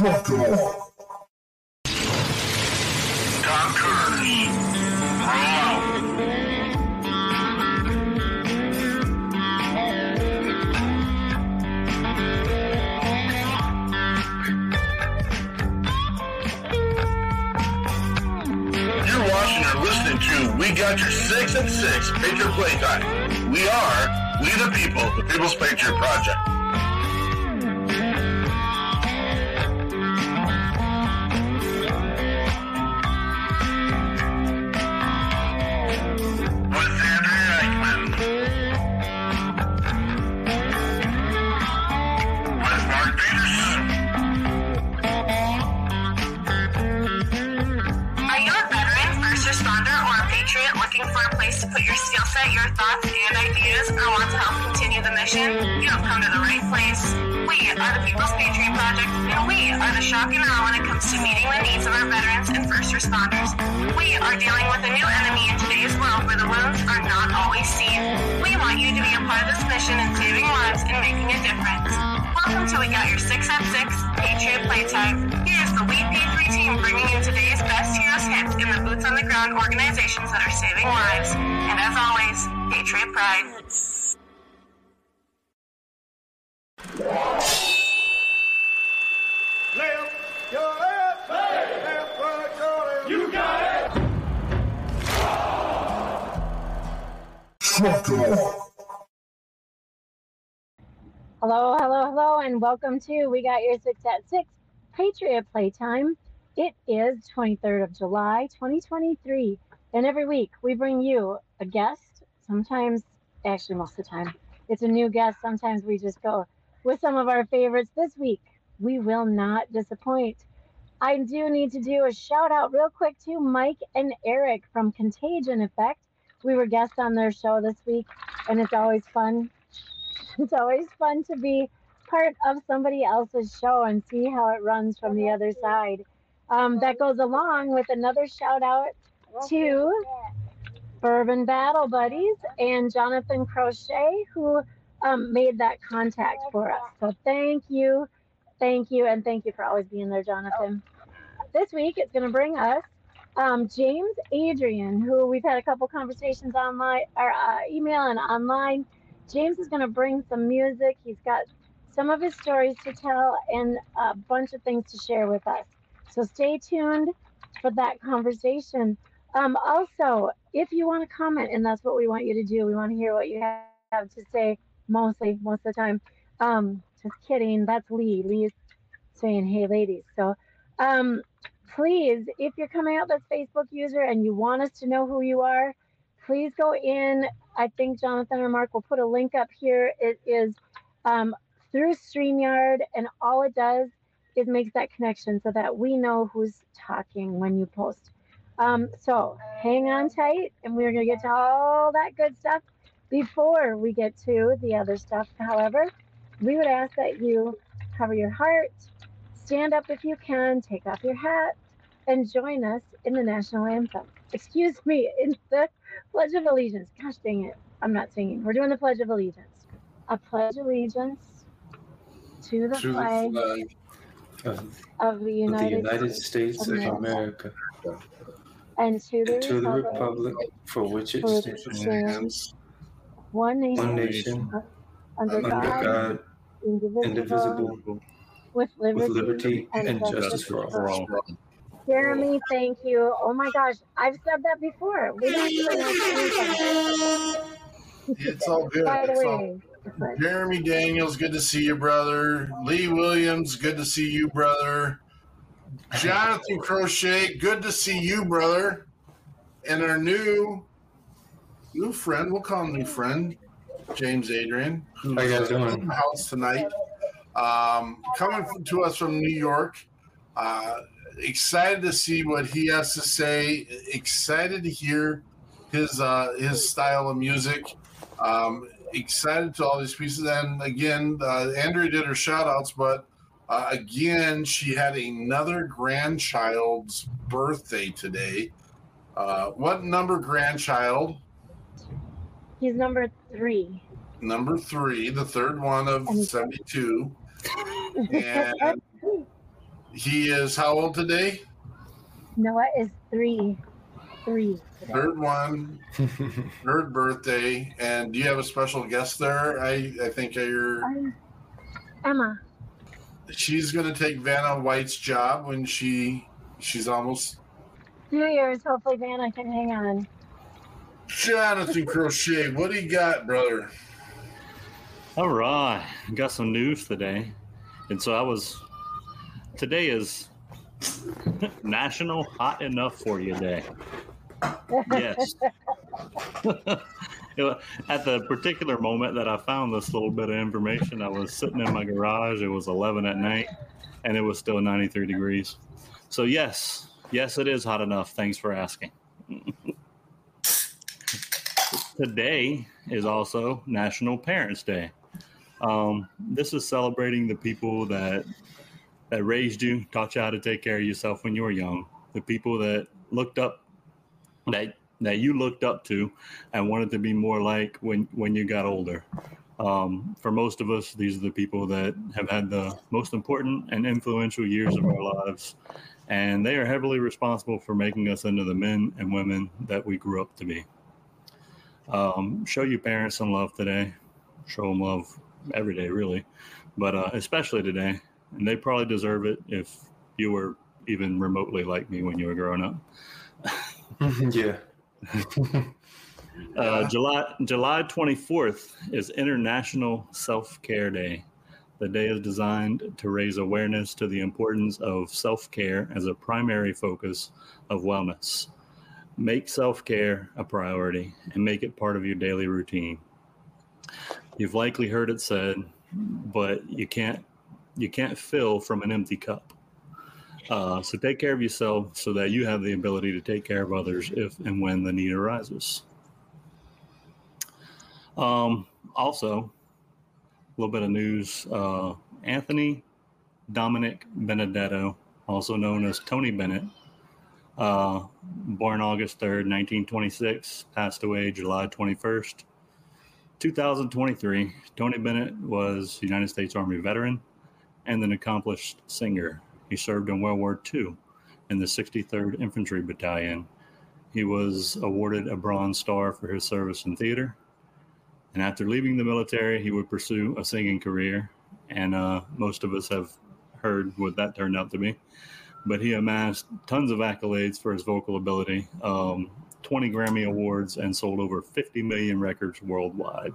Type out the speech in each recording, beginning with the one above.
Smackdown. Welcome to We Got Your Six at Six Patriot Playtime. It is 23rd of July, 2023, and every week we bring you a guest. Sometimes, actually, most of the time, it's a new guest. Sometimes we just go with some of our favorites. This week, we will not disappoint. I do need to do a shout out real quick to Mike and Eric from Contagion Effect. We were guests on their show this week, and it's always fun it's always fun to be part of somebody else's show and see how it runs from the other side. Um, that goes along with another shout out to Bourbon Battle Buddies and Jonathan Crochet, who um, made that contact for us. So thank you, thank you, and thank you for always being there, Jonathan. This week it's going to bring us um, James Adrian, who we've had a couple conversations online, or uh, email and online. James is going to bring some music. He's got some of his stories to tell and a bunch of things to share with us. So stay tuned for that conversation. Um, also, if you want to comment, and that's what we want you to do, we want to hear what you have to say mostly, most of the time. Um, just kidding. That's Lee. Lee's saying, hey, ladies. So um, please, if you're coming out as Facebook user and you want us to know who you are, please go in. I think Jonathan or Mark will put a link up here. It is um, through StreamYard, and all it does is makes that connection so that we know who's talking when you post. Um, so hang on tight, and we're going to get to all that good stuff before we get to the other stuff. However, we would ask that you cover your heart, stand up if you can, take off your hat, and join us in the national anthem. Excuse me, in the Pledge of Allegiance. Gosh dang it, I'm not singing. We're doing the Pledge of Allegiance. I pledge allegiance to the to flag the flag of, of the of the United, United States of America, America and to the, and to the republic, republic for which it for stands, one nation, one nation, under, under God, God, indivisible, indivisible, with liberty, with liberty and, and justice justice for all. Jeremy, thank you. Oh my gosh, I've said that before. We don't even know It's all good. By the It's all- way, Jeremy Daniels, good to see you, brother. Lee Williams, good to see you, brother. Jonathan Crochet, good to see you, brother. And our new new friend, we'll call him new friend, James Adrian, who's How you guys doing? in the house tonight. Um, coming from, to us from New York. Uh, excited to see what he has to say. Excited to hear his uh, his style of music. Um, excited to all these pieces. And again, uh, Andrea did her shout outs, but uh, again, she had another grandchild's birthday today. Uh, what number grandchild? he's number three. Number three, the third one of And- 72. And He is how old today? Noah is three. Three. Today. Third one, third birthday. And do you have a special guest there? I, I think you're. Um, Emma. She's going to take Vanna White's job when she she's almost. Two years. Hopefully, Vanna can hang on. Jonathan Crochet, what do you got, brother? All right, got some news today, and so I was. Today is National Hot Enough for You Day. Yes. At the particular moment that I found this little bit of information, I was sitting in my garage. It was 11 at night, and it was still 93 degrees. So yes, yes, it is hot enough. Thanks for asking. Today is also National Parents Day. Um, this is celebrating the people that that raised you, taught you how to take care of yourself when you were young, the people that looked up that that you looked up to and wanted to be more like when when you got older. Um, for most of us, these are the people that have had the most important and influential years of our lives, and they are heavily responsible for making us into the men and women that we grew up to be. Um, show your parents some love today. Show them love every day, really, but uh, especially today. And they probably deserve it if you were even remotely like me when you were growing up. yeah. Uh, July July 24th is International Self Care Day. The day is designed to raise awareness to the importance of self care as a primary focus of wellness. Make self care a priority and make it part of your daily routine. You've likely heard it said, but you can't you can't fill from an empty cup. Uh, so take care of yourself so that you have the ability to take care of others if and when the need arises. Um, also, a little bit of news. Uh, Anthony Dominic Benedetto, also known as Tony Bennett, uh, born August 3rd, 1926, passed away July 21st, 2023. Tony Bennett was United States Army veteran and an accomplished singer. He served in World War II in the 63rd Infantry Battalion. He was awarded a Bronze Star for his service in theater. And after leaving the military, he would pursue a singing career. And uh, most of us have heard what that turned out to be. But he amassed tons of accolades for his vocal ability, um, 20 Grammy Awards, and sold over 50 million records worldwide.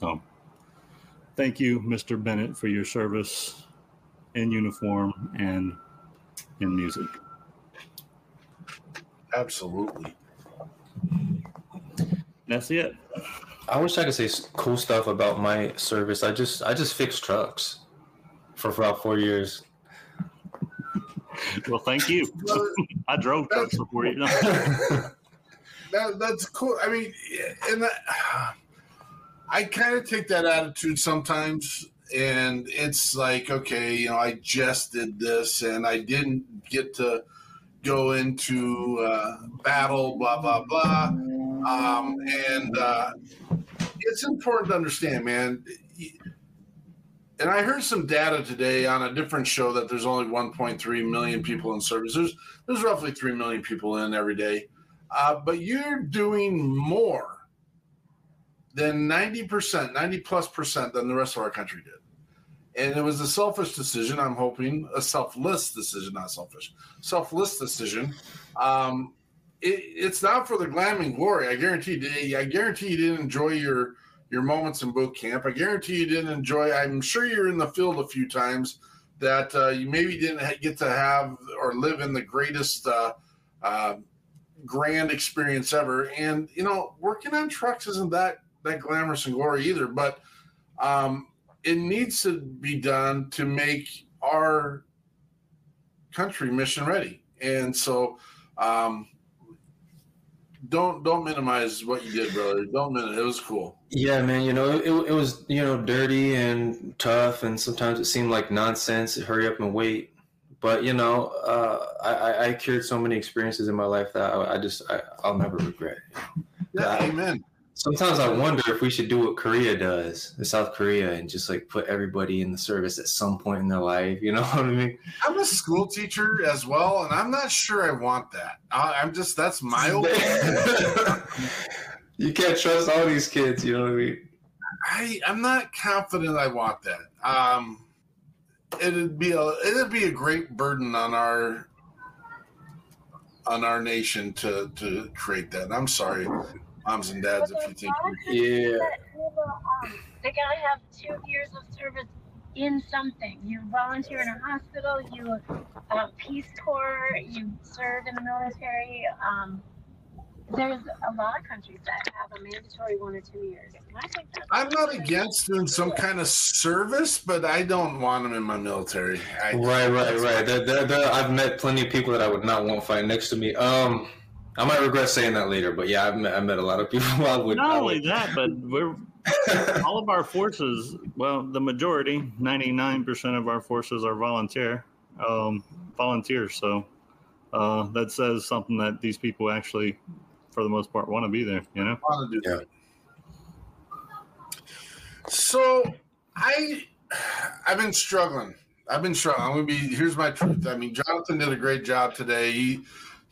So, thank you, Mr. Bennett, for your service in uniform and in music. Absolutely. That's it. I wish I could say cool stuff about my service. I just I just fixed trucks for about four years. Well, thank you. I drove trucks before you. That, that's cool. I mean, and that, I kind of take that attitude sometimes, and it's like, okay, you know, I just did this, and I didn't get to go into uh, battle, blah blah blah. Um, and uh, it's important to understand, man. And I heard some data today on a different show that there's only 1.3 million people in service. There's there's roughly 3 million people in every day. Uh, but you're doing more than 90%, 90 plus percent than the rest of our country did. And it was a selfish decision, I'm hoping, a selfless decision, not selfish, selfless decision. Um, it, it's not for the glam and glory. I guarantee. I guarantee you didn't enjoy your your moments in boot camp. I guarantee you didn't enjoy. I'm sure you're in the field a few times that uh, you maybe didn't get to have or live in the greatest uh, uh, grand experience ever. And you know, working on trucks isn't that that glamorous and glory either. But um, it needs to be done to make our country mission ready. And so. Um, don't don't minimize what you did, brother. Don't minimize. It was cool. Yeah, man. You know, it, it was you know dirty and tough, and sometimes it seemed like nonsense. Hurry up and wait. But you know, uh, I- I, I cured so many experiences in my life that I, I just I, I'll never regret. Yeah, Yeah. amen. Sometimes I wonder if we should do what Korea does, South Korea, and just like put everybody in the service at some point in their life. You know what I mean? I'm a school teacher as well, and I'm not sure I want that. I, I'm just that's my opinion. you can't trust all these kids. You know what I mean? I I'm not confident I want that. Um, it'd be a it'd be a great burden on our on our nation to to create that. I'm sorry, moms and dads, if you think Yeah. that will, um, they gotta have two years of service in something. You volunteer in a hospital, you uh, Peace Corps, you serve in the military. Um, there's a lot of countries that have a mandatory one or two years. I'm not against doing some kind of service, but I don't want them in my military. I, Right, right, right. There, there, there, I've met plenty of people that I would not want fighting next to me. Um, I might regret saying that later, but yeah, I've met, I've met a lot of people I would. Not only would- that, but we're all of our forces. Well, the majority, ninety nine percent of our forces are volunteer, um, volunteers. So uh, that says something that these people actually, for the most part, want to be there. You know. want to do Yeah. that. So I I've been struggling. I've been struggling. I'm gonna be here's my truth. I mean, Jonathan did a great job today. He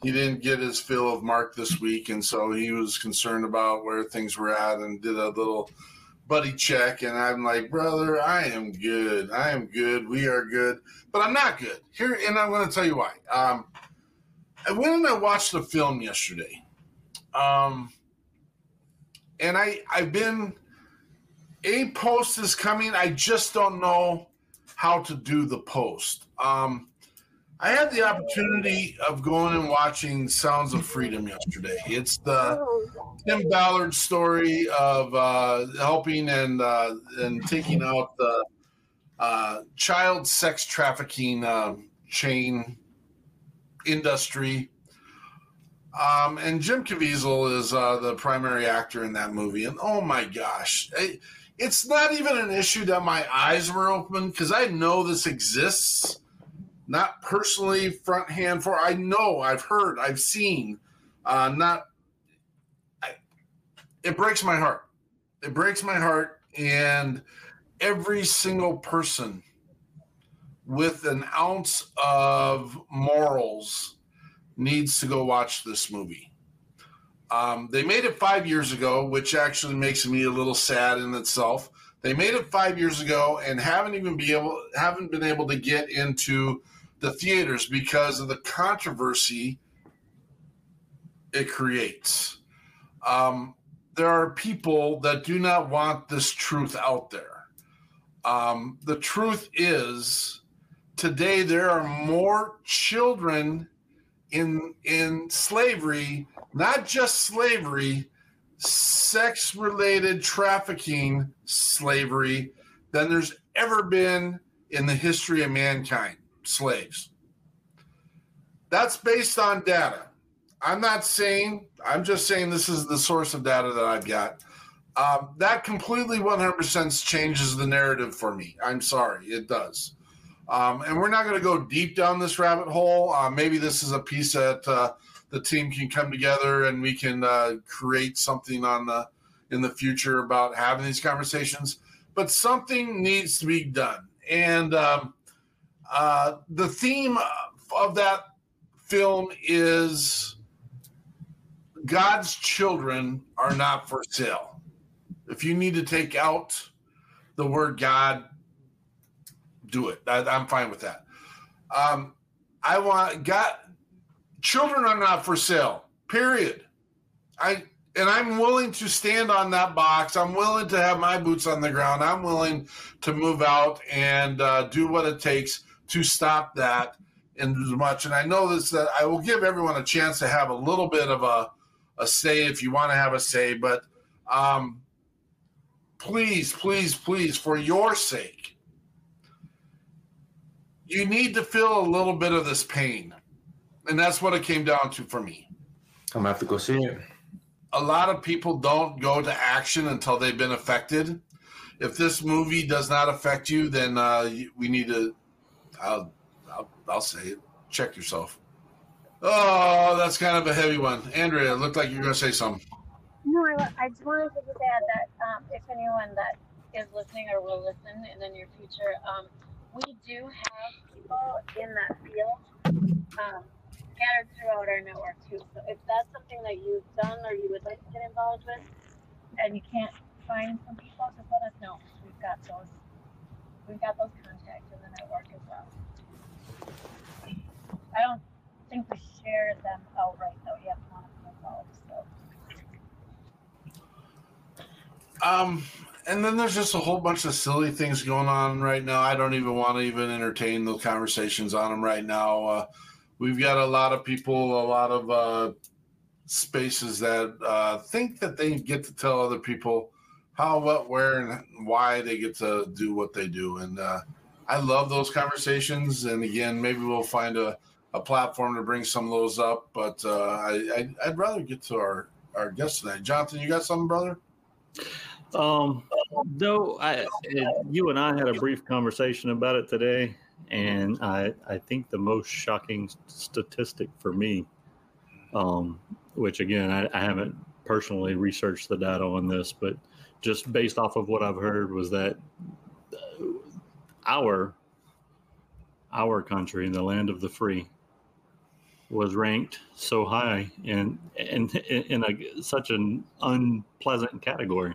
he didn't get his fill of Mark this week, and so he was concerned about where things were at and did a little buddy check. And I'm like, brother, I am good. I am good. We are good, but I'm not good here, and I'm going to tell you why. Um, I went and I watched the film yesterday, um, and I I've been a post is coming. I just don't know how to do the post. Um, I had the opportunity of going and watching Sounds of Freedom yesterday. It's the Tim Ballard story of uh, helping and uh, and taking out the uh, child sex trafficking uh, chain industry. Um, and Jim Caviezel is uh, the primary actor in that movie. And oh my gosh, I, it's not even an issue that my eyes were open because I know this exists. Not personally, front hand for. I know, I've heard, I've seen. Uh, not. I, it breaks my heart. It breaks my heart, and every single person with an ounce of morals needs to go watch this movie. Um, they made it five years ago, which actually makes me a little sad in itself. They made it five years ago and haven't even be able haven't been able to get into the theaters because of the controversy it creates. Um, there are people that do not want this truth out there. Um, the truth is, today there are more children in in slavery, not just slavery, sex related trafficking slavery than there's ever been in the history of mankind, slaves. That's based on data. I'm not saying, I'm just saying this is the source of data that I've got. Um, that completely 100% changes the narrative for me. I'm sorry, it does. Um, and we're not going to go deep down this rabbit hole. Uh, maybe this is a piece that uh, the team can come together and we can uh, create something on the in the future about having these conversations. But something needs to be done, and um, uh, the theme of that film is God's children are not for sale. If you need to take out the word God do it. I, I'm fine with that. Um, I want God. Children are not for sale. Period. I and I'm willing to stand on that box. I'm willing to have my boots on the ground. I'm willing to move out and uh, do what it takes to stop that and as much. And I know this that I will give everyone a chance to have a little bit of a a say if you want to have a say, but um, please, please, please, for your sake, you need to feel a little bit of this pain. And that's what it came down to for me. I'm gonna have to go see it. A lot of people don't go to action until they've been affected. If this movie does not affect you, then uh, we need to. I'll, I'll, I'll say it. Check yourself. Oh, that's kind of a heavy one. Andrea, it looked like you're going to say something. No, I I, I just wanted to just add that um, if anyone that is listening or will listen in the near future, um, we do have people in that field um, scattered throughout our network too. So if that's something that you've done or you would like to get involved with, and you can't find some people, just let us know. We've got those. We've got those contacts in the network as well. I don't think we share them outright though. You have. So. Um, and then there's just a whole bunch of silly things going on right now. I don't even want to even entertain the conversations on them right now. Uh, we've got a lot of people, a lot of uh, spaces that uh, think that they get to tell other people how, what, where, and why they get to do what they do. And uh, I love those conversations. And again, maybe we'll find a, a platform to bring some of those up. But uh, I, I, I'd rather get to our, our guest tonight. Jonathan, you got something, brother? Um, though I, you and I had a brief conversation about it today, and I, I think the most shocking statistic for me, um, which again I, I haven't personally researched the data on this, but just based off of what I've heard, was that our our country, in the land of the free, was ranked so high in in in a, such an unpleasant category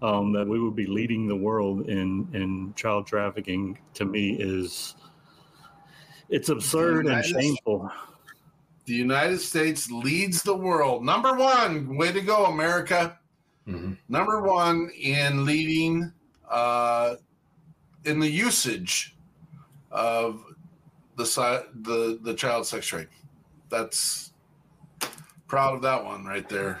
um, that we would be leading the world in in child trafficking. To me, is it's absurd and shameful. The United States leads the world. Number one, way to go, America. Mhm. Number one in leading uh, in the usage of the the the child sex trade. That's proud of that one right there.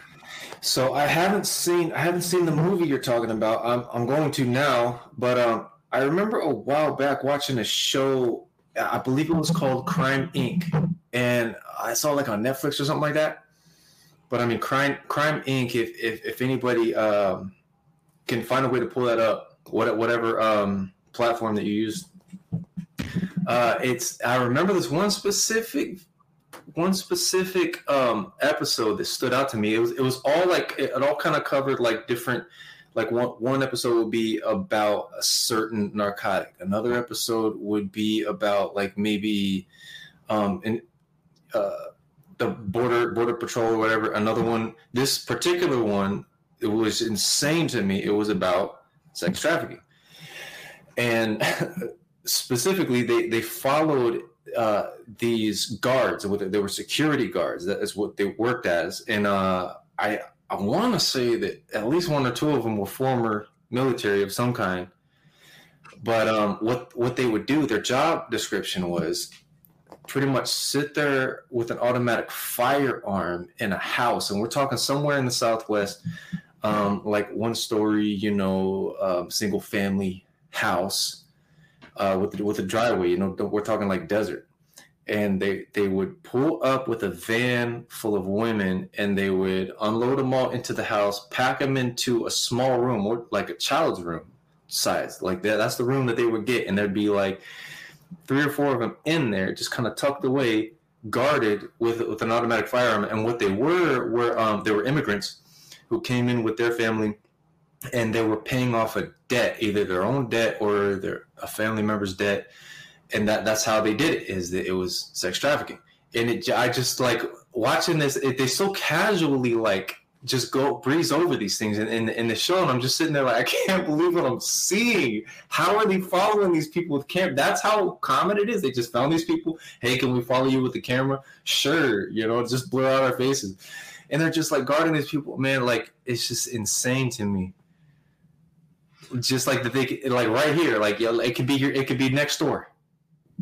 So I haven't seen I haven't seen the movie you're talking about. I'm I'm going to now, but um, I remember a while back watching a show. I believe it was called Crime Inc. And I saw like on Netflix or something like that. But I mean, Crime Crime Inc. If if, if anybody um, can find a way to pull that up, what whatever um, platform that you use, uh, it's I remember this one specific one specific um episode that stood out to me. It was it was all like it, it all kind of covered like different like one one episode would be about a certain narcotic. Another episode would be about like maybe um in uh the border border patrol or whatever. Another one this particular one it was insane to me. It was about sex trafficking. And specifically they they followed uh, these guards. They were security guards. That is what they worked as. And uh, I I want to say that at least one or two of them were former military of some kind. But um, what what they would do, their job description was pretty much sit there with an automatic firearm in a house, and we're talking somewhere in the Southwest, um, like one story, you know, um, single family house uh, with with a driveway. You know, we're talking like desert. And they they would pull up with a van full of women, and they would unload them all into the house, pack them into a small room, or like a child's room size, like that. That's the room that they would get, and there'd be like three or four of them in there, just kind of tucked away, guarded with with an automatic firearm. And what they were were um, they were immigrants who came in with their family and they were paying off a debt, either their own debt or their a family member's debt, and that that's how they did it. Is that it was sex trafficking, and it I just like watching this. It, they so casually like just go breeze over these things in, in in the show, and I'm just sitting there like I can't believe what I'm seeing. How are they following these people with camera? That's how common it is. They just found these people. Hey, can we follow you with the camera? Sure, you know, just blur out our faces. And they're just like guarding these people, man. Like it's just insane to me just like the could- like right here like it could be here it could be next door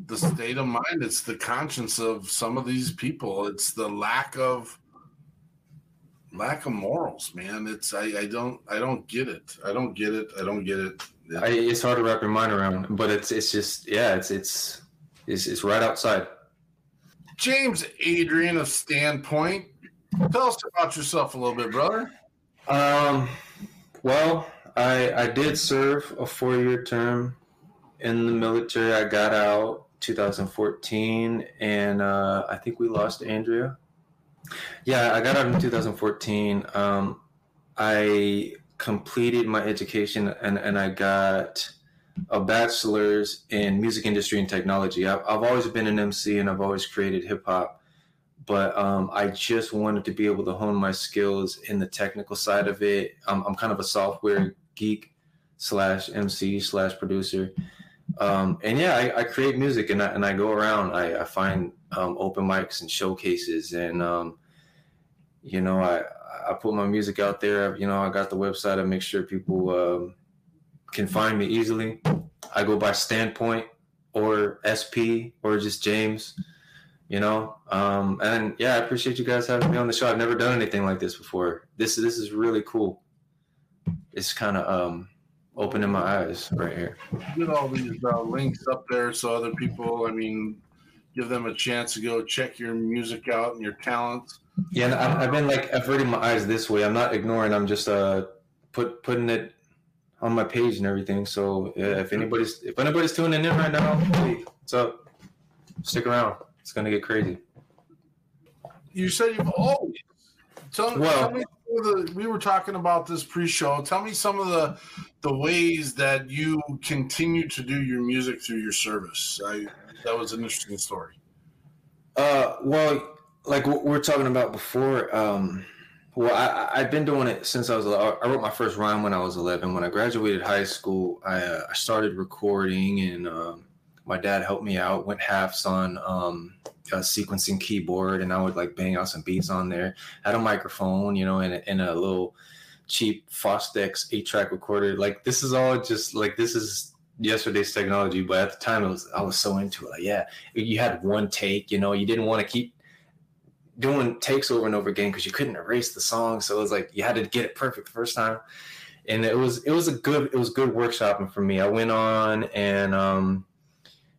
The state of mind, it's the conscience of some of these people. It's the lack of lack of morals, man. It's I, I don't I don't get it. I don't get it. I don't get it. I, it's hard to wrap your mind around but it's it's just yeah it's it's it's, it's right outside James Adrian of Standpoint. Tell us about yourself a little bit, brother. um well i i did serve a four-year term in the military i got out 2014 and uh i think we lost andrea yeah i got out in 2014 um I completed my education and, and I got a bachelor's in music industry and technology. I've, I've always been an MC and I've always created hip hop, but um, I just wanted to be able to hone my skills in the technical side of it. I'm, I'm kind of a software geek slash MC slash producer. Um, and yeah, I, I, create music and I, and I go around. I, I find um, open mics and showcases, and um, you know, I I put my music out there. You know, I got the website. I make sure people um, can find me easily. I go by Standpoint or SP or just James. You know, um, and yeah, I appreciate you guys having me on the show. I've never done anything like this before. This this is really cool. It's kind of um, opening my eyes right here. Get all these uh, links up there so other people. I mean, give them a chance to go check your music out and your talents. Yeah, and I, have been like averting my eyes this way. I'm not ignoring. I'm just uh put putting it on my page and everything. So yeah, if anybody's if anybody's tuning in right now, hey, what's up? Stick around. It's gonna get crazy. You said you've always tell, well, tell me the, we were talking about this pre-show. Tell me some of the the ways that you continue to do your music through your service. I, that was an interesting story. Uh, well, like we are talking about before. Um, well, I, I've been doing it since I was. I wrote my first rhyme when I was 11. When I graduated high school, I, uh, I started recording, and um, my dad helped me out. Went halves on um, a sequencing keyboard, and I would like bang out some beats on there. Had a microphone, you know, and, and a little cheap Fostex eight-track recorder. Like this is all just like this is yesterday's technology, but at the time it was I was so into it. Like, yeah, you had one take, you know, you didn't want to keep doing takes over and over again because you couldn't erase the song. So it was like you had to get it perfect the first time. And it was it was a good it was good workshopping for me. I went on and um,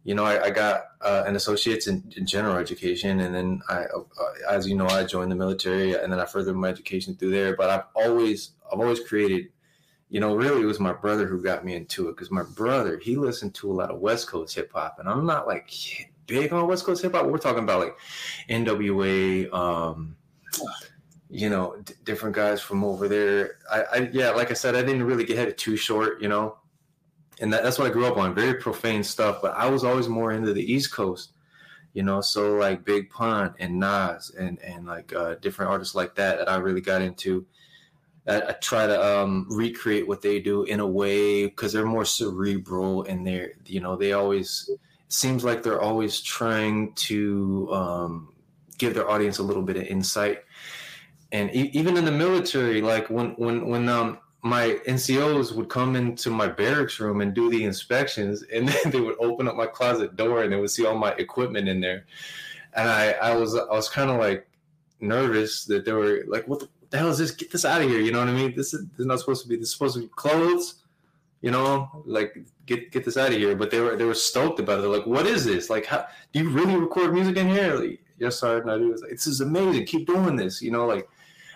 you know I, I got uh, an associate's in, in, general education, and then I, uh, as you know, I joined the military, and then I furthered my education through there. But I've always I've always created you know, really it was my brother who got me into it because my brother he listened to a lot of West Coast hip hop, and I'm not like big on West Coast hip hop. We're talking about like NWA, um, you know, d- different guys from over there. I, I, yeah, like I said, I didn't really get headed too short, you know, and that, that's what I grew up on, very profane stuff. But I was always more into the East Coast, you know, so like Big Pun and Nas and and like uh, different artists like that that I really got into. I, I try to um, recreate what they do in a way because they're more cerebral and they're you know they always seems like they're always trying to um, give their audience a little bit of insight. And e- even in the military, like when when when um, my NCOs would come into my barracks room and do the inspections, and then they would open up my closet door and they would see all my equipment in there. And I, I was I was kind of like nervous that they were like, what the, hell is this? Get this out of here! You know what I mean? This is, this is not supposed to be. This is supposed to be clothes you know, like get get this out of here. But they were they were stoked about it. They're like, what is this? Like, how do you really record music in here? Like, yes, sir. And I do. Like, this is amazing. Keep doing this. You know, like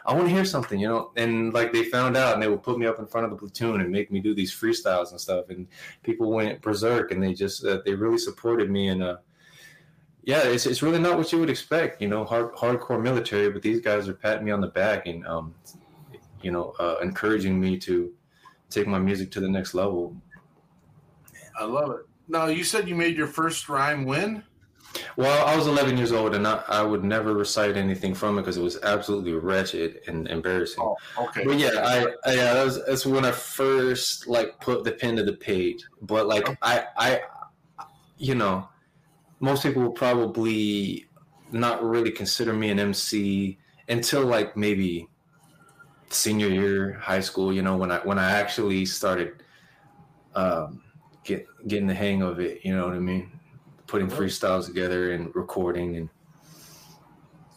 I want to hear something. You know, and like they found out, and they would put me up in front of the platoon and make me do these freestyles and stuff. And people went berserk, and they just uh, they really supported me. And uh, yeah, it's it's really not what you would expect. You know, hard hardcore military, but these guys are patting me on the back and um, you know, uh, encouraging me to take my music to the next level. I love it. Now, you said you made your first rhyme when? Well, I was 11 years old, and I, I would never recite anything from it because it was absolutely wretched and embarrassing. Oh, okay. But yeah, I, I yeah, that was that's when I first like put the pen to the page. But like okay. I, I, you know, most people will probably not really consider me an MC until like maybe senior year high school you know when i when i actually started um get getting the hang of it you know what i mean putting freestyles together and recording and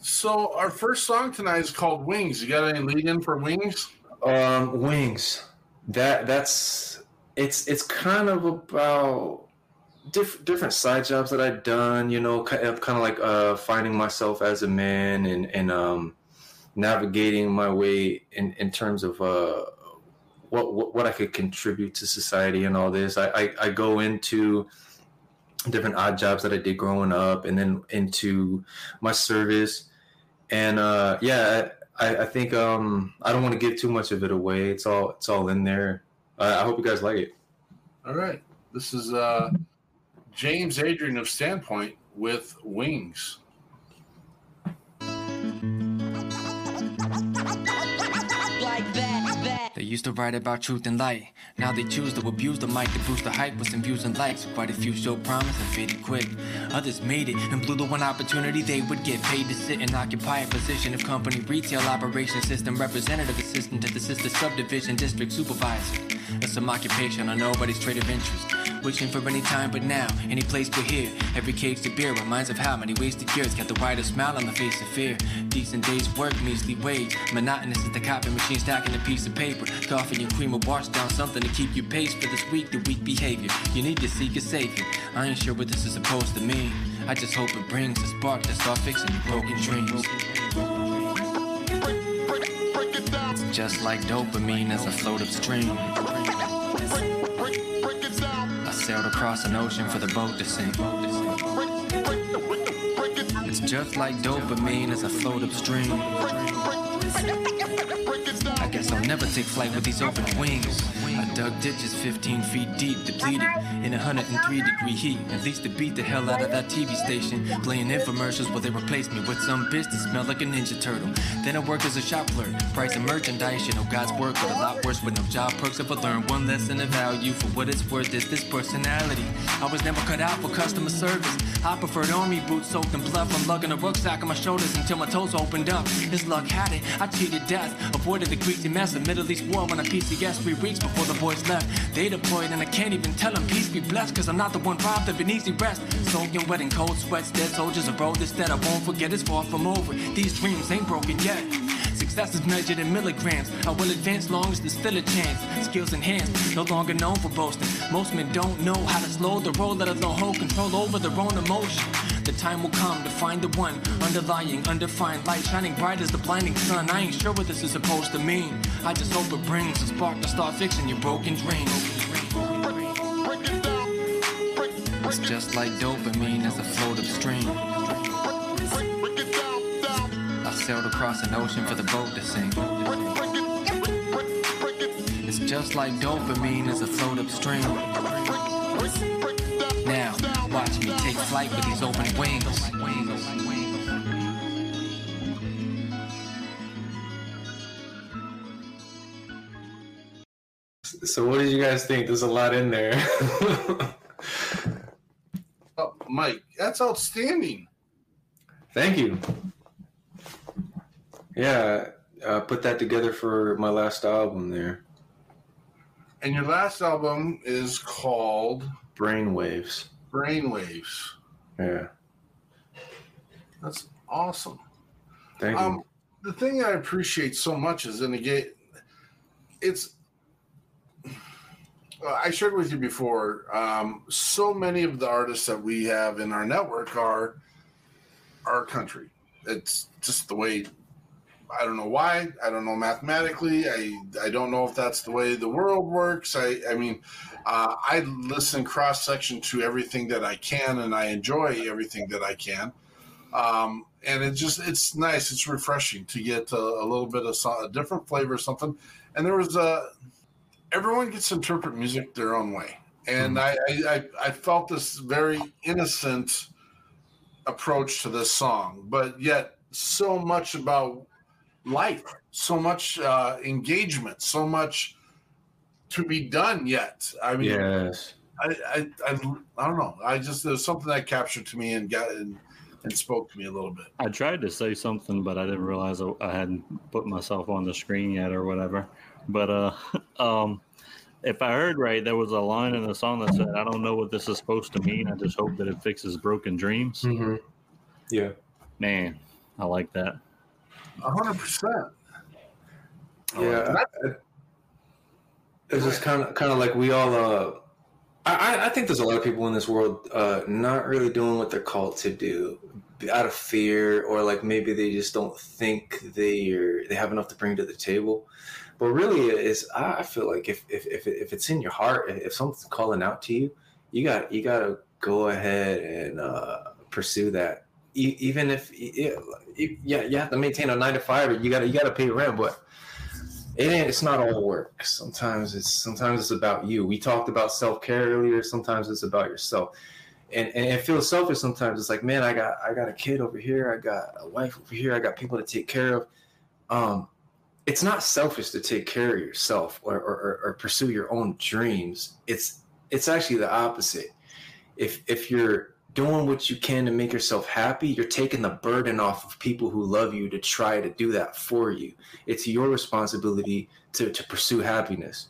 so our first song tonight is called wings. You got any lead in for wings? Um wings. That that's it's it's kind of about different different side jobs that I've done, you know, kind of, kind of like uh, finding myself as a man and and um, navigating my way in, in terms of uh, what, what, what I could contribute to society and all this. I, I, I go into different odd jobs that I did growing up, and then into my service. And uh, yeah, I, I think um I don't want to give too much of it away. It's all it's all in there. I, hope you guys like it. All right. This is uh, James Adrian of Standpoint with Wings. Used to write about truth and light. Now they choose to abuse the mic to boost the hype with some views and likes. Quite a few show promise and faded quick. Others made it and blew the one opportunity they would get paid to sit and occupy a position of company retail operation system representative assistant to the sister subdivision district supervisor. That's some occupation on nobody's trade of interest. Wishing for any time but now, any place but here. Every cage to beer reminds of how many wasted years got the widest smile on the face of fear. Decent days work, measly wage. Monotonous as the copy machine stacking a piece of paper. Coffee and cream will wash down something to keep you pace for this week to week behavior. You need to seek a savior. I ain't sure what this is supposed to mean. I just hope it brings a spark to start fixing your broken dreams. Just like dopamine as I float upstream. I sailed across an ocean for the boat to sink. It's just like dopamine as I float upstream. I guess I'll never take flight with these open wings. Dug ditches 15 feet deep, depleted in 103 degree heat. At least to beat the hell out of that TV station, playing infomercials while they replaced me with some bitch that smelled like a ninja turtle. Then I worked as a shop clerk, price of merchandise. You know God's work, but a lot worse with no job perks. If I learned one lesson of value for what it's worth, is this personality. I was never cut out for customer service. I preferred army boots soaked in blood from lugging a rucksack on my shoulders until my toes opened up. His luck had it. I cheated death, avoided the greasy mess of Middle East war when I PCS three weeks before the boys left. They deployed and I can't even tell them peace be blessed, cause I'm not the one robbed of an easy rest. Soaking wet in cold sweats, dead soldiers, a road this that I won't forget is far from over. These dreams ain't broken yet. Success is measured in milligrams. I will advance long as there's still a chance. Skills enhanced, no longer known for boasting. Most men don't know how to slow the roll, let alone hold control over their own emotion. The time will come to find the one underlying, undefined light shining bright as the blinding sun. I ain't sure what this is supposed to mean. I just hope it brings a spark to start fixing your broken dreams. It's just like dopamine as I float upstream. I sailed across an ocean for the boat to sink. It's just like dopamine as I float upstream. Now, watch me take flight with these open wings. So what did you guys think? There's a lot in there. Oh, Mike, that's outstanding. Thank you. Yeah, uh, put that together for my last album there. And your last album is called Brainwaves. Brainwaves. Yeah. That's awesome. Thank you. Um, the thing I appreciate so much is, and again, it's. uh, I shared with you before. Um, so many of the artists that we have in our network are our country. It's just the way. I don't know why. I don't know mathematically. I I don't know if that's the way the world works. I I mean, uh, I listen cross section to everything that I can, and I enjoy everything that I can. Um, and it just it's nice. It's refreshing to get a, a little bit of a different flavor, or something. And there was a everyone gets to interpret music their own way, and I, I I I felt this very innocent approach to this song, but yet so much about life, so much uh, engagement, so much to be done yet. I mean, yes. I, I, I, I don't know. I just there's something that captured to me and got and, and spoke to me a little bit. I tried to say something, but I didn't realize I I hadn't put myself on the screen yet or whatever. But uh, um, if I heard right, there was a line in the song that said, "I don't know what this is supposed to mean. I just hope that it fixes broken dreams." hmm Yeah. Man, I like that. A hundred percent. Yeah. I- I- It's just kind of kind of like we all. Uh, I I- I think there's a lot of people in this world uh, not really doing what they're called to do out of fear, or like maybe they just don't think they are they have enough to bring to the table. But really, is I I feel like if if if, if it's in your heart, if something's calling out to you, you got you got to go ahead and uh, pursue that. Even if e- e- yeah, you have to maintain a nine to five, or you gotta you gotta pay rent, but it ain't. It's not all work. Sometimes it's sometimes it's about you. We talked about self care earlier. Sometimes it's about yourself, and and it feels selfish. Sometimes it's like, man, I got I got a kid over here. I got a wife over here. I got people to take care of. Um, it's not selfish to take care of yourself or, or, or pursue your own dreams. It's it's actually the opposite. If if you're doing what you can to make yourself happy, you're taking the burden off of people who love you to try to do that for you. It's your responsibility to, to pursue happiness.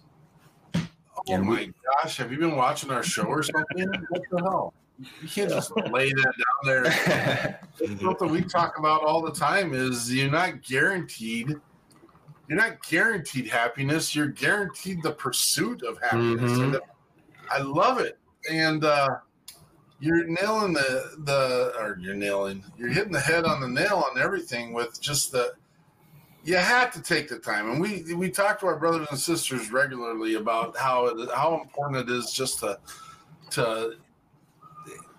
Oh my gosh, have you been watching our show or something? What the hell? You can't just lay that down there. Something we talk about all the time is you're not guaranteed you're not guaranteed happiness you're guaranteed the pursuit of happiness Mhm. and i love it and uh you're nailing the the or you're nailing you're hitting the head on the nail on everything with just the you have to take the time and we we talk to our brothers and sisters regularly about how it, how important it is just to to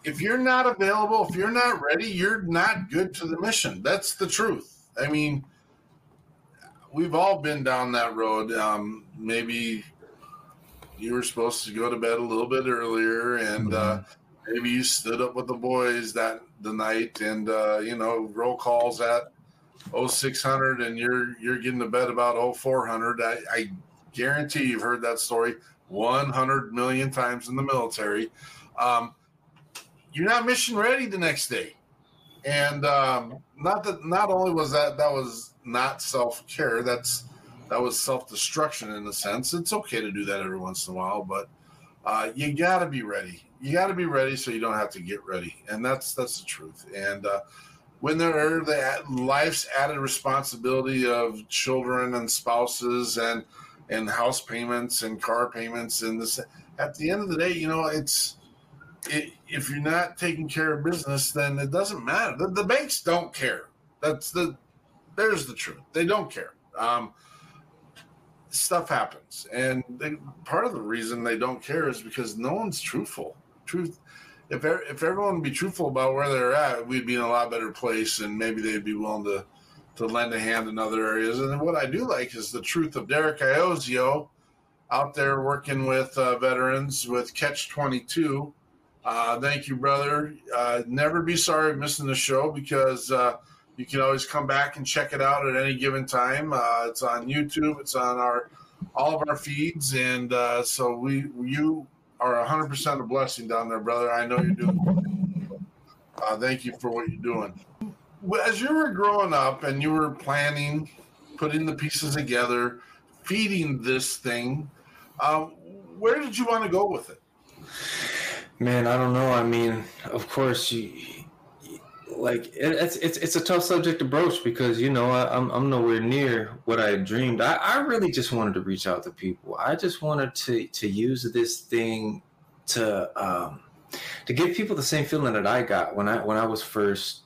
if you're not available, if you're not ready, you're not good to the mission. That's the truth. I mean, we've all been down that road. Um, maybe you were supposed to go to bed a little bit earlier, and uh, maybe you stood up with the boys that the night, and uh, you know, roll calls at 0600, and you're you're getting to bed about 0400. I, I guarantee you've heard that story 100 million times in the military. Um, you're not mission ready the next day. And um, not that not only was that that was not self care, that's that was self destruction in a sense. It's okay to do that every once in a while, but uh, you got to be ready. You got to be ready so you don't have to get ready, and that's that's the truth. And uh, when there are the life's added responsibility of children and spouses and and house payments and car payments and this, at the end of the day, you know, it's it, if you're not taking care of business, then it doesn't matter. The, the banks don't care. That's the there's the truth. They don't care. Um, stuff happens, and they, part of the reason they don't care is because no one's truthful. Truth. If e- if everyone would be truthful about where they're at, we'd be in a lot better place, and maybe they'd be willing to to lend a hand in other areas. And what I do like is the truth of Derek Iozio out there working with uh, veterans with Catch Twenty Two. Uh, thank you, brother. Uh, never be sorry missing the show because uh, you can always come back and check it out at any given time. Uh, it's on YouTube. It's on our all of our feeds, and uh, so we you are 100 percent a blessing down there, brother. I know you're doing. Uh, thank you for what you're doing. As you were growing up and you were planning, putting the pieces together, feeding this thing, um, where did you want to go with it? Man, I don't know. I mean, of course, you- like it's it's it's a tough subject to broach because you know I, I'm I'm nowhere near what I dreamed. I, I really just wanted to reach out to people. I just wanted to to use this thing to um, to give people the same feeling that I got when I when I was first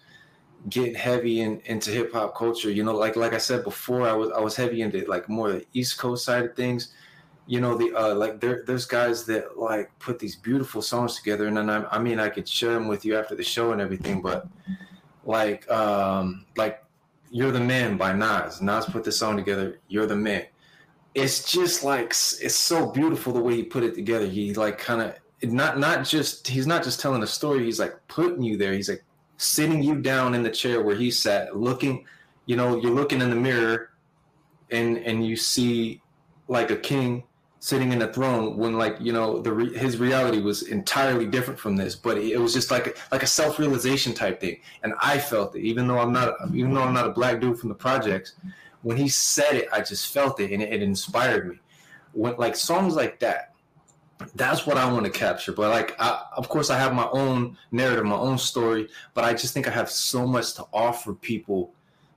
getting heavy in, into hip hop culture. You know, like like I said before, I was I was heavy into like more the East Coast side of things you know the uh like there there's guys that like put these beautiful songs together and then I, I mean I could share them with you after the show and everything but like um like you're the man by Nas. Nas put the song together you're the man. It's just like it's so beautiful the way he put it together. He like kind of not not just he's not just telling a story he's like putting you there. He's like sitting you down in the chair where he sat looking you know you're looking in the mirror and and you see like a king sitting in a throne when like you know the re- his reality was entirely different from this but it was just like a, like a self-realization type thing. And i felt it even though i'm not even though i'm not a black dude from the projects when he said it i just felt it and it, it inspired me. When like songs like that that's what i want to capture but like I, of course i have my own narrative my own story but i just think i have so much to offer people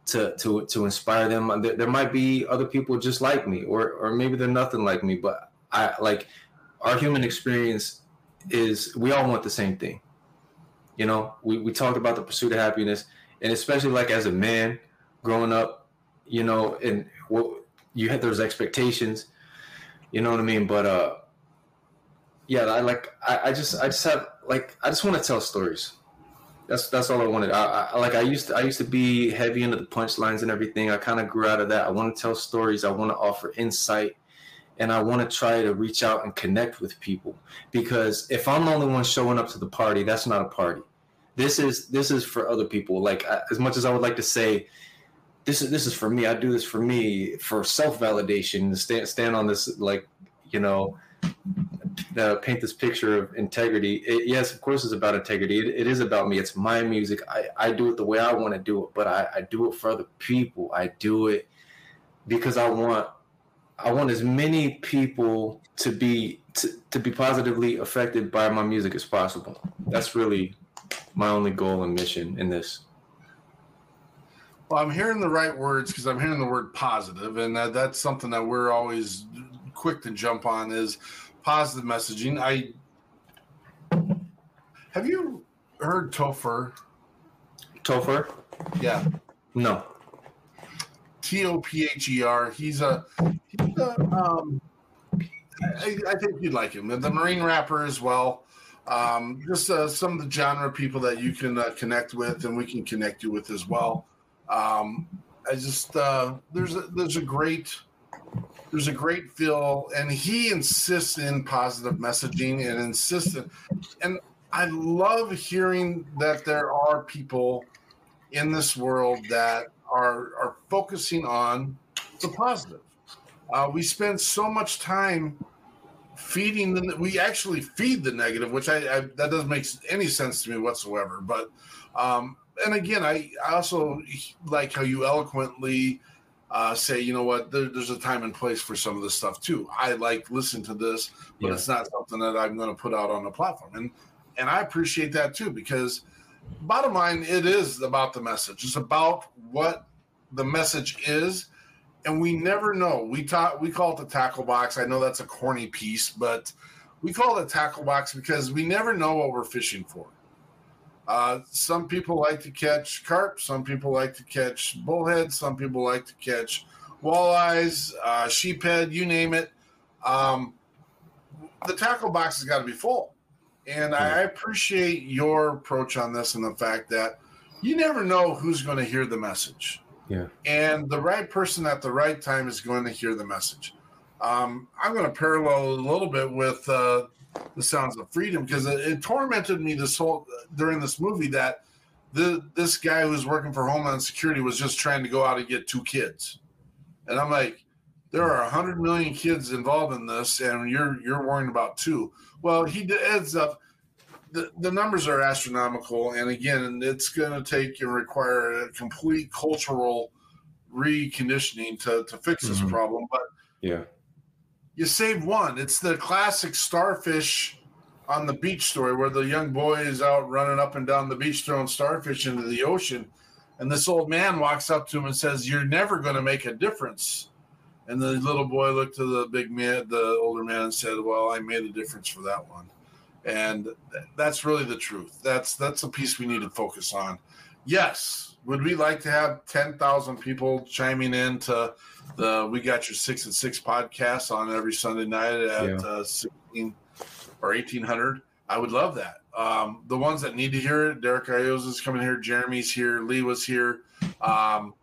to to to inspire them. There, there might be other people just like me, or or maybe they're nothing like me. But I like our human experience is we all want the same thing. You know, we we talked about the pursuit of happiness, and especially like as a man growing up, you know, and what you had those expectations. You know what I mean? But uh, yeah, I like I, I just I just have like I just want to tell stories. That's that's all I wanted. I, I like I used to I used to be heavy into the punchlines and everything. I kind of grew out of that. I want to tell stories. I want to offer insight, and I want to try to reach out and connect with people. Because if I'm the only one showing up to the party, that's not a party. This is this is for other people. Like I, as much as I would like to say, this is this is for me. I do this for me for self validation. To stand stand on this like you know uh, paint this picture of integrity. It, yes, of course, it's about integrity. It, it is about me. It's my music. I, I do it the way I want to do it, but I, I do it for other people. I do it because I want I want as many people to be to, to be positively affected by my music as possible. That's really my only goal and mission in this. Well, I'm hearing the right words because I'm hearing the word positive, and that, that's something that we're always quick to jump on is positive messaging. I have you heard Topher? Topher? Yeah. No. T O P H E R. He's a, he's a um, I, I think you'd like him. The Marine rapper as well. Um, just uh, some of the genre people that you can uh, connect with, and we can connect you with as well. Um, I just uh, there's a there's a great there's a great feel, and he insists in positive messaging and insistent. And I love hearing that there are people in this world that are are focusing on the positive. Uh, we spend so much time feeding the we actually feed the negative which I, I, that doesn't make any sense to me whatsoever but um and again i, I also like how you eloquently uh, say you know what there, there's a time and place for some of this stuff too i like listen to this but Yeah. it's not something that i'm going to put out on the platform and and i appreciate that too because bottom line it is about the message it's about what the message is and we never know. We talk, we call it the tackle box. I know that's a corny piece, but we call it a tackle box because we never know what we're fishing for. Uh, some people like to catch carp. Some people like to catch bullhead. Some people like to catch walleyes, uh, sheephead, you name it. Um, the tackle box has got to be full. And I appreciate your approach on this and the fact that you never know who's going to hear the message Yeah. and the right person at the right time is going to hear the message. Um, I'm going to parallel a little bit with uh, the Sounds of Freedom because it, it tormented me this whole during this movie that the this guy who's working for Homeland Security was just trying to go out and get two kids, and I'm like, there are hundred million kids involved in this, and you're you're worrying about two. Well, he ends up. The, the numbers are astronomical, and again, it's going to take and require a complete cultural reconditioning to, to fix this Mhm. problem. But Yeah. You save one. It's the classic starfish on the beach story where the young boy is out running up and down the beach throwing starfish into the ocean. And this old man walks up to him and says, You're never going to make a difference. And the little boy looked to the big man, the older man, and said, Well, I made a difference for that one. And that's really the truth. That's that's a piece we need to focus on. Yes. Would we like to have 10,000 people chiming in to the We Got Your Six and Six podcast on every Sunday night at Yeah. uh, 16 or 1800? I would love that. Um, the ones that need to hear it, Derek Ayos is coming here, Jeremy's here, Lee was here. Um,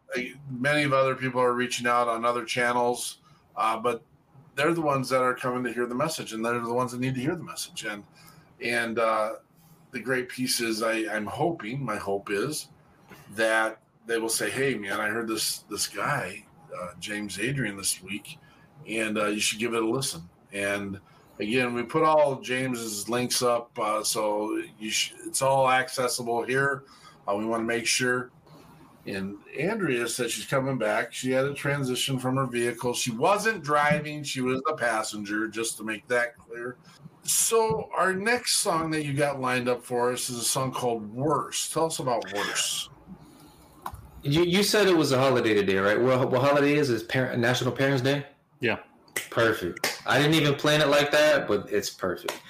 many of other people are reaching out on other channels, uh, but they're the ones that are coming to hear the message, and they're the ones that need to hear the message. And and uh, the great piece is, I, I'm hoping, my hope is that they will say, "Hey, man, I heard this this guy, uh, James Adrian, this week, and uh, you should give it a listen." And again, we put all James's links up, uh, so sh- it's all accessible here. Uh, we want to make sure. And Andrea said she's coming back. She had a transition from her vehicle. She wasn't driving; she was a passenger. Just to make that clear. So our next song that you got lined up for us is a song called "Worse." Tell us about "Worse." You you said it was a holiday today, right? What what holiday is? Is parent National Parents Day? Yeah. Perfect. I didn't even plan it like that, but it's perfect.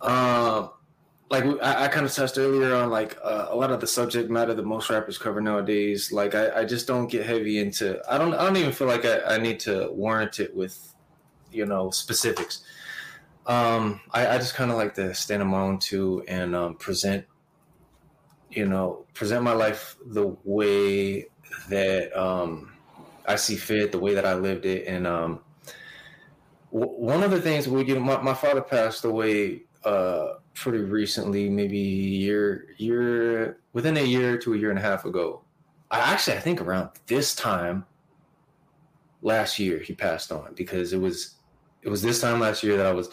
Um, like I, I kind of touched earlier on, like uh, a lot of the subject matter that most rappers cover nowadays. Like I, I just don't get heavy into. I don't. I don't even feel like I, I need to warrant it with, you know, specifics. Um, I, I just kind of like to stand on my own too and um, present, you know, present my life the way that um, I see fit, the way that I lived it, and um, w- one of the things we, know, my, my father passed away uh, pretty recently, maybe year year within a year to a year and a half ago. I actually I think around this time last year he passed on because it was it was this time last year that I was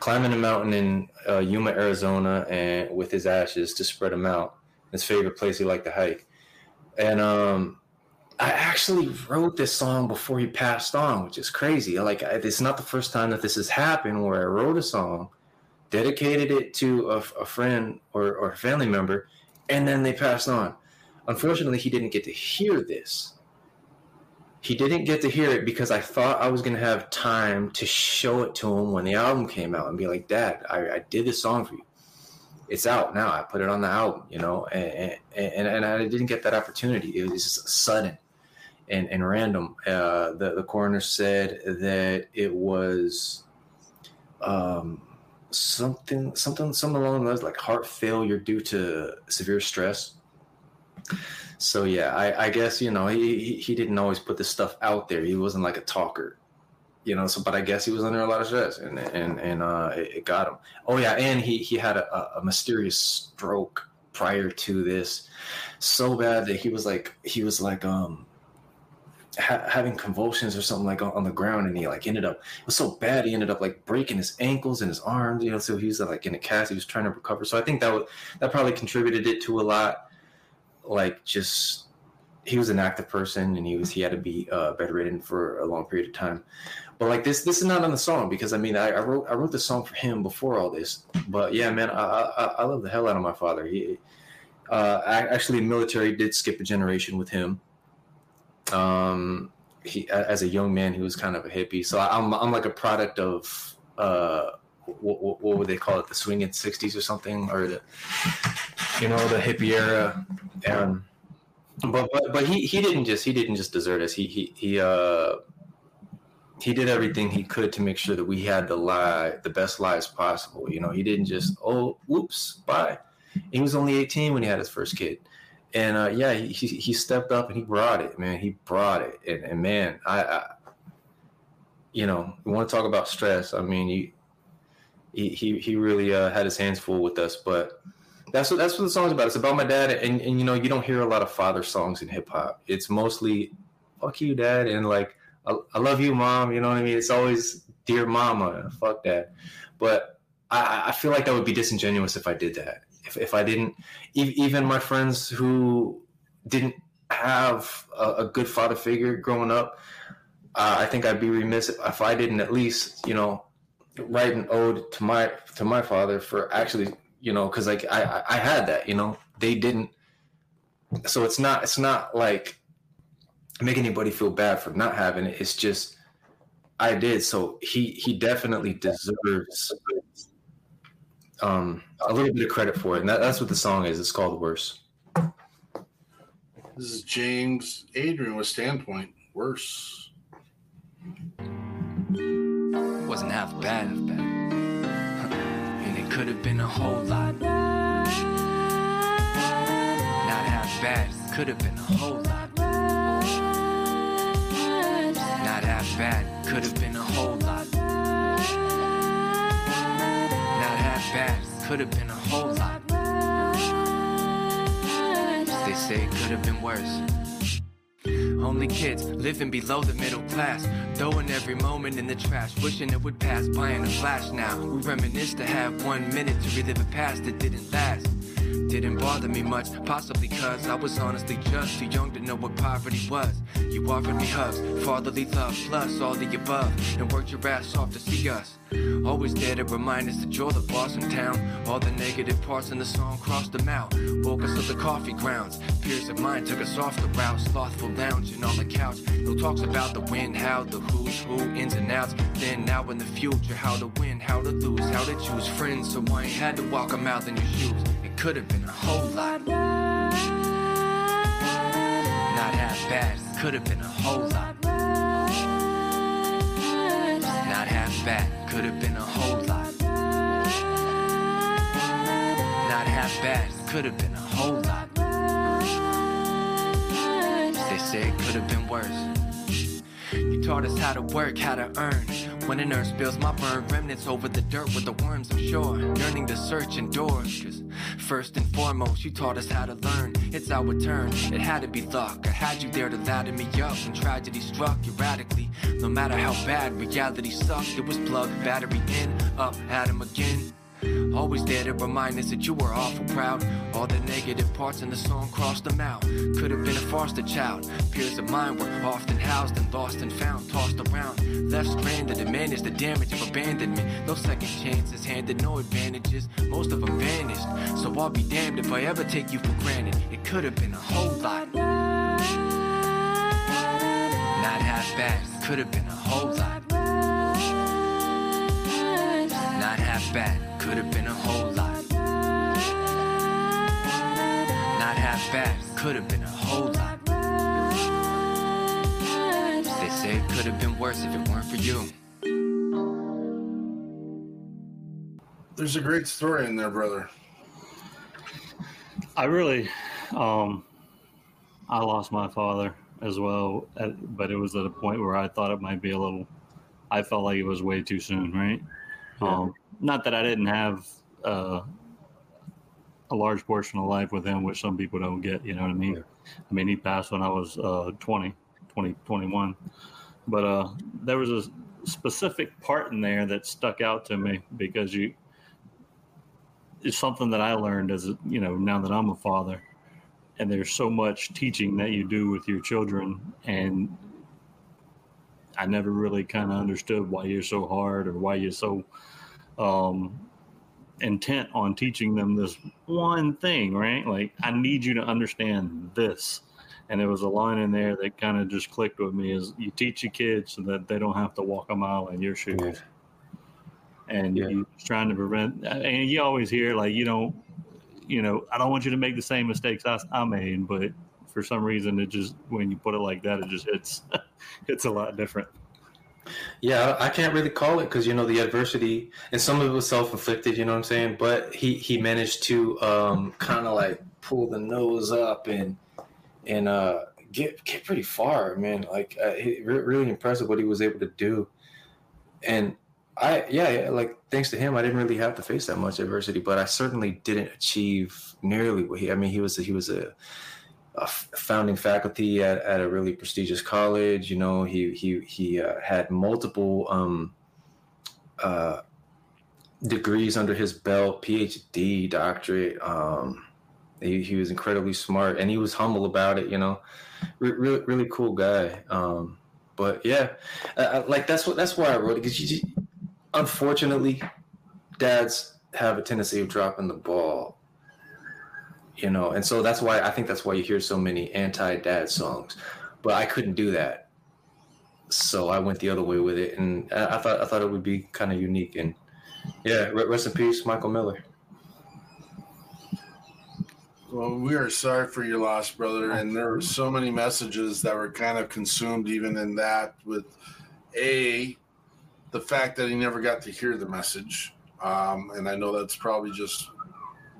climbing a mountain in uh, Yuma, Arizona, and with his ashes to spread them out. His favorite place he liked to hike, and um, I actually wrote this song before he passed on, which is crazy. Like it's not the first time that this has happened where I wrote a song, dedicated it to a, a friend or, or a family member, and then they passed on. Unfortunately, he didn't get to hear this he didn't get to hear it because I thought I was going to have time to show it to him when the album came out and be like, Dad, I, I did this song for you. It's out now. I put it on the album, you know, and, and, and I didn't get that opportunity. It was just sudden and, and random. Uh, the, the coroner said that it was um, something, something, something along those lines, like heart failure due to severe stress so yeah, I, I guess you know he, he didn't always put this stuff out there. He wasn't like a talker, you know. So, but I guess he was under a lot of stress, and and and uh, it, it got him. Oh yeah, and he he had a, a mysterious stroke prior to this, so bad that he was like he was like um ha- having convulsions or something like on, the ground, and he like ended up it was so bad he ended up like breaking his ankles and his arms, you know. So he was like in a cast. He was trying to recover. So I think that was that probably contributed it to a lot like just he was an active person and he was he had to be uh, bedridden for a long period of time. But like this, this is not on the song because I mean I, I wrote I wrote the song for him before all this. But yeah, man, I I, I love the hell out of my father. He uh, actually military did skip a generation with him. Um, he as a young man he was kind of a hippie, so I'm I'm like a product of uh what, what would they call it the swinging 60s or something or the you know the hippie era and but but, but he, he didn't just he didn't just desert us he he, he uh he did everything he could to make sure that we had the lie the best lives possible. You know he didn't just oh whoops bye. He was only 18 when he had his first kid. And uh, yeah he, he stepped up and he brought it man. He brought it. And, and man I, I you know we want to talk about stress? I mean you he he, he really uh, had his hands full with us. But that's what that's what the song's about. It's about my dad, and and you know you don't hear a lot of father songs in hip hop. It's mostly "fuck you, dad" and like I, I, love you, mom." You know what I mean? It's always "dear mama," "fuck that. But I, I feel like that would be disingenuous if I did that. If if I didn't, even my friends who didn't have a, a good father figure growing up, uh, I think I'd be remiss if I didn't at least, you know, write an ode to my to my father for actually you know because like I I had that you know they didn't so it's not it's not like make anybody feel bad for not having it. It's just I did. So he he definitely deserves um a little bit of credit for it. And that, that's what the song is. It's called worse. This is James Adrian with Standpoint. Worse. Wasn't half bad. and it could have been a whole lot. Not half bad, could have been a whole lot. Bad, could have been a whole lot. Not half bad, could have been a whole lot. They say it could have been worse. Only kids living below the middle class. Throwing every moment in the trash, wishing it would pass. Buying a flash now. We reminisce to have one minute to relive a past that didn't last. Didn't bother me much, possibly cause I was honestly just too young to know what poverty was. You offered me hugs, fatherly love, plus all the above, and worked your ass off to see us. Always there to remind us that you're the boss in town. All the negative parts in the song crossed them out. Woke us up the coffee grounds. Peers of mine took us off the route. Slothful lounging on the couch. No talks about the wind, how, the who's who, ins and outs. Then now in the future, how to win, how to lose, how to choose friends. So I ain't had to walk a mile in your shoes. Could have been a whole lot. Not half bad, could have been a whole lot. Not half bad, could have been a whole lot. Not half bad, could have been a whole lot. They say it could have been worse. Taught us how to work, how to earn. When an earth spills my burn remnants over the dirt with the worms, I'm sure. Yearning to search and indoors. Cause first and foremost, you taught us how to learn. It's our turn, it had to be luck. I had you there to ladder me up when tragedy struck erratically. No matter how bad reality sucked, it was plug, battery in, up, at 'em again. Always there to remind us that you were awful proud. All the negative parts in the song crossed them out. Could have been a foster child. Peers of mine were often housed and lost and found, tossed around. Left stranded to manage the damage of abandonment. No second chances handed, no advantages. Most of them vanished. So I'll be damned if I ever take you for granted. It could have been a whole lot. Not half bad, could have been a whole lot. Not half bad, could have been a whole lot. Not half bad, could have been a whole lot. They say it could have been worse if it weren't for you. There's a great story in there, brother. I really, um, I lost my father as well, at, but it was at a point where I thought it might be a little. I felt like it was way too soon, right? Um, not that I didn't have uh, a large portion of life with him, which some people don't get. You know what I mean? I mean, he passed when I was uh, 20, 20, 21. But uh, there was a specific part in there that stuck out to me because you. It's something that I learned as a, you know now that I'm a father, and there's so much teaching that you do with your children, and I never really kind of understood why you're so hard or why you're so um, intent on teaching them this one thing, right? Like, I need you to understand this. And there was a line in there that kind of just clicked with me is you teach your kids so that they don't have to walk a mile in your shoes. Yeah. And Yeah. you're trying to prevent, and you always hear, like, you don't, you know, I don't want you to make the same mistakes I, I made, but for some reason, it just, when you put it like that, it just hits, it's a lot different. Yeah, I can't really call it because you know the adversity, and some of it was self-inflicted. You know what I'm saying? But he he managed to um, kind of like pull the nose up and and uh, get get pretty far, man. Like uh, he, re- really impressive what he was able to do. And I yeah, yeah, like thanks to him, I didn't really have to face that much adversity, but I certainly didn't achieve nearly what he. I mean, he was a, he was a a founding faculty at, at a really prestigious college. You know, he he he uh, had multiple um, uh, degrees under his belt, PhD, doctorate. Um, he, he was incredibly smart, and he was humble about it. You know, Re- really really cool guy. Um, but yeah, uh, uh, like that's what that's why I wrote it because unfortunately, dads have a tendency of dropping the ball you know and so that's why i think that's why you hear so many anti-dad songs but i couldn't do that so i went the other way with it and i, thought i thought it would be kind of unique and yeah re- rest in peace michael miller Well, we are sorry for your loss, brother. And there were so many messages that were kind of consumed, even in that, with a the fact that he never got to hear the message. Um, and I know that's probably just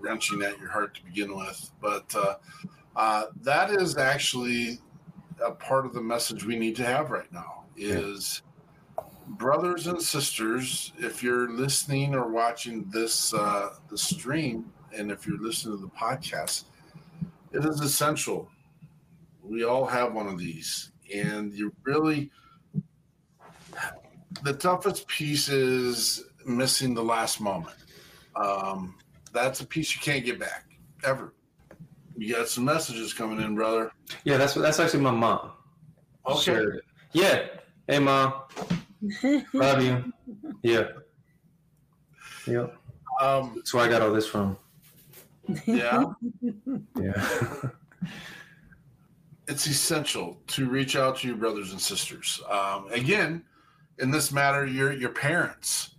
wrenching at your heart to begin with, but uh, uh, that is actually a part of the message we need to have right now. Is brothers and sisters, if you're listening or watching this uh, the stream, and if you're listening to the podcast, it is essential. We all have one of these, and you really the toughest piece is missing the last moment. Um, that's a piece you can't get back ever. You got some messages coming in, brother. yeah that's that's actually my mom Okay. Shared yeah hey mom love you yeah yeah Um, that's where i got all this from yeah. yeah it's essential to reach out to your brothers and sisters. Um, again, in this matter, your your parents.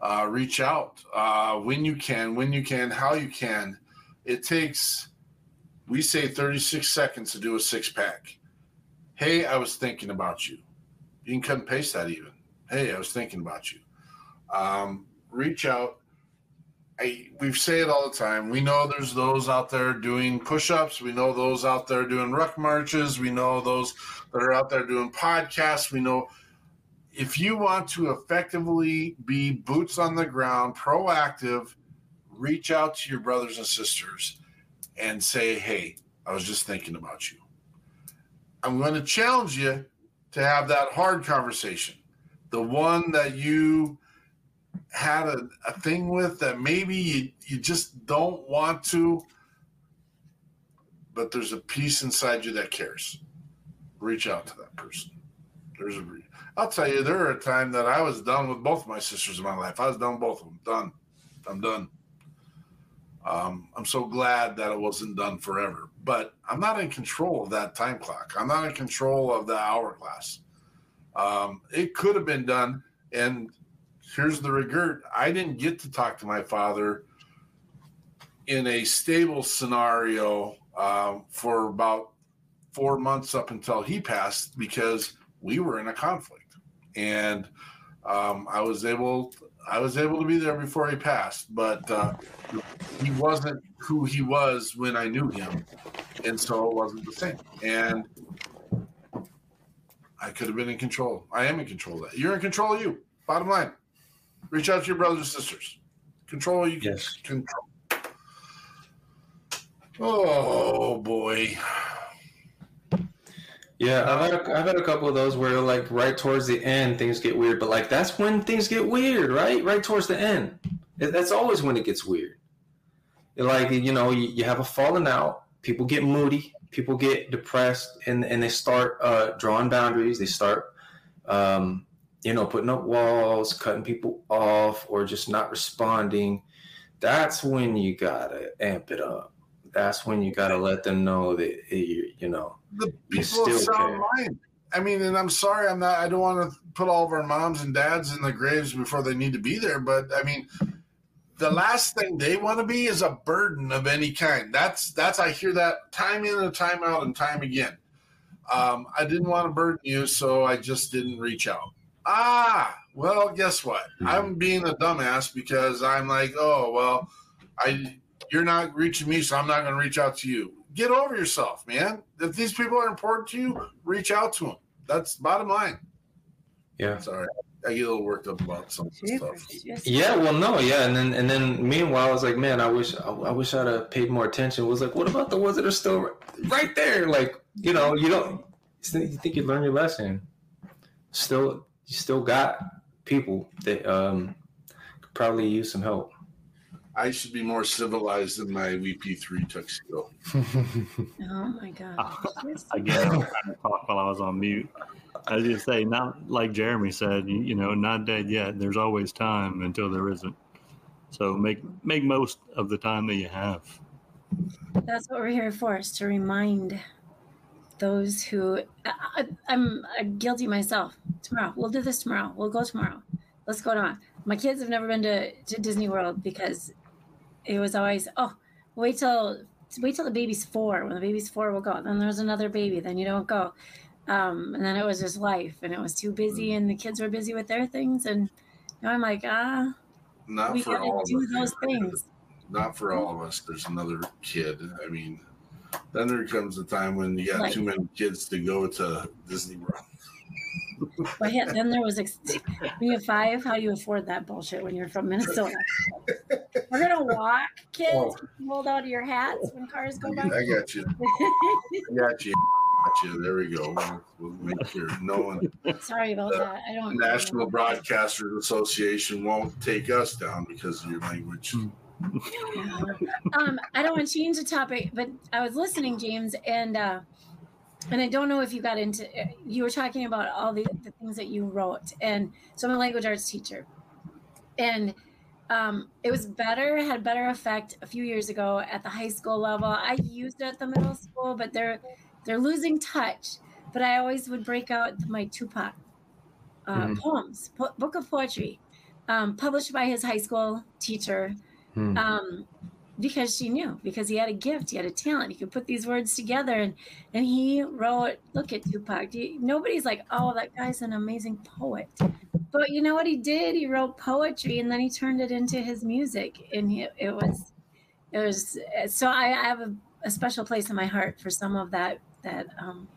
Uh, reach out uh, when you can, when you can, how you can. It takes, we say, 36 seconds to do a six pack. Hey, I was thinking about you. You can cut and paste that even. Hey, I was thinking about you. Um, reach out, I, we say it all the time. We know there's those out there doing push-ups. We know those out there doing ruck marches. We know those that are out there doing podcasts. We know if you want to effectively be boots on the ground, proactive, reach out to your brothers and sisters and say, "Hey, I was just thinking about you." I'm going to challenge you to have that hard conversation, the one that you had a, a thing with that maybe you, you just don't want to, but there's a piece inside you that cares. Reach out to that person. There's a. I'll tell you, there are a time that I was done with both of my sisters in my life. I was done both of them. Done. I'm done. Um, I'm so glad that it wasn't done forever, but I'm not in control of that time clock. I'm not in control of the hourglass. Um, it could have been done, and here's the regret I didn't get to talk to my father in a stable scenario um, for about four months up until he passed because we were in a conflict and um, I was able I was able to be there before he passed, but uh, he wasn't who he was when I knew him, and so it wasn't the same. And I could have been in control. I am in control of that. You're in control of you. Bottom line. Reach out to your brothers and sisters. Control you Yes. control. Oh boy. Yeah, I've had, a, I've had a couple of those where like right towards the end things get weird, but like that's when things get weird, right? Right towards the end. That's always when it gets weird. Like you know, you, you have a falling out, people get moody, people get depressed, and and they start uh, drawing boundaries. They start, um, you know, putting up walls, cutting people off, or just not responding. That's when you gotta amp it up. That's when you gotta let them know that eh, you, you know the people of still sound care. mind. I mean, and I'm sorry, I'm not. I don't want to put all of our moms and dads in the graves before they need to be there, but I mean, the last thing they want to be is a burden of any kind. That's that's I hear that time in and time out and time again. Um, I didn't want to burden you, so I just didn't reach out. Ah, well, guess what? I'm being a dumbass because I'm like, oh well, I you're not reaching me, so I'm not going to reach out to you. Get over yourself, man. If these people are important to you, reach out to them. That's bottom line. yeah. Sorry, I get a little worked up about some stuff. Yeah, well, no, yeah, and then and then meanwhile, I was like, man, I wish I, I wish I'd have paid more attention. was like, what about the ones that are still right, right there? Like, you know, you don't you think you learn your lesson. Still, you still got people that um could probably use some help. I should be more civilized than my VP3 tuxedo. Oh my god. Again, I was trying to talk while I was on mute. As you say, not like Jeremy said, you, you know, not dead yet. There's always time until there isn't. So make make most of the time that you have. That's what we're here for, is to remind those who I, I, I'm uh, guilty myself. Tomorrow, we'll do this tomorrow. We'll go tomorrow. Let's go tomorrow. My kids have never been to, to Disney World because it was always oh wait till wait till the baby's four. When the baby's four, we'll go. Then there's another baby. Then you don't go. Um, and then it was just life, and it was too busy, and the kids were busy with their things, and now I'm like ah, Not we for all do of us. those things. Not for all of us. There's another kid. I mean, then there comes a time when you got Like- too many kids to go to Disney World. But yeah, then there was ex- when you have five. How do you afford that bullshit when you're from Minnesota? We're gonna walk, kids. Oh. Hold out of your hats when cars go by. I got you. I got you. Got you. There we go. We'll, we'll make sure no one, Sorry about that. I don't. National Broadcasters Association won't take us down because of your language. um, I don't want to change the topic, but I was listening, James, and uh, and I don't know if you got into. You were talking about all the, the things that you wrote, and so I'm a language arts teacher, and um, it was better, had better effect a few years ago at the high school level. I used it at the middle school, but they're they're losing touch. But I always would break out my Tupac uh, Mhm. poems, po- book of poetry, um, published by his high school teacher Hmm. um, because she knew because he had a gift he had a talent he could put these words together and and he wrote look at tupac you- nobody's like oh that guy's an amazing poet But you know what he did? He wrote poetry and then he turned it into his music, and he, it was, it was. So I, I have a, a special place in my heart for some of that that um,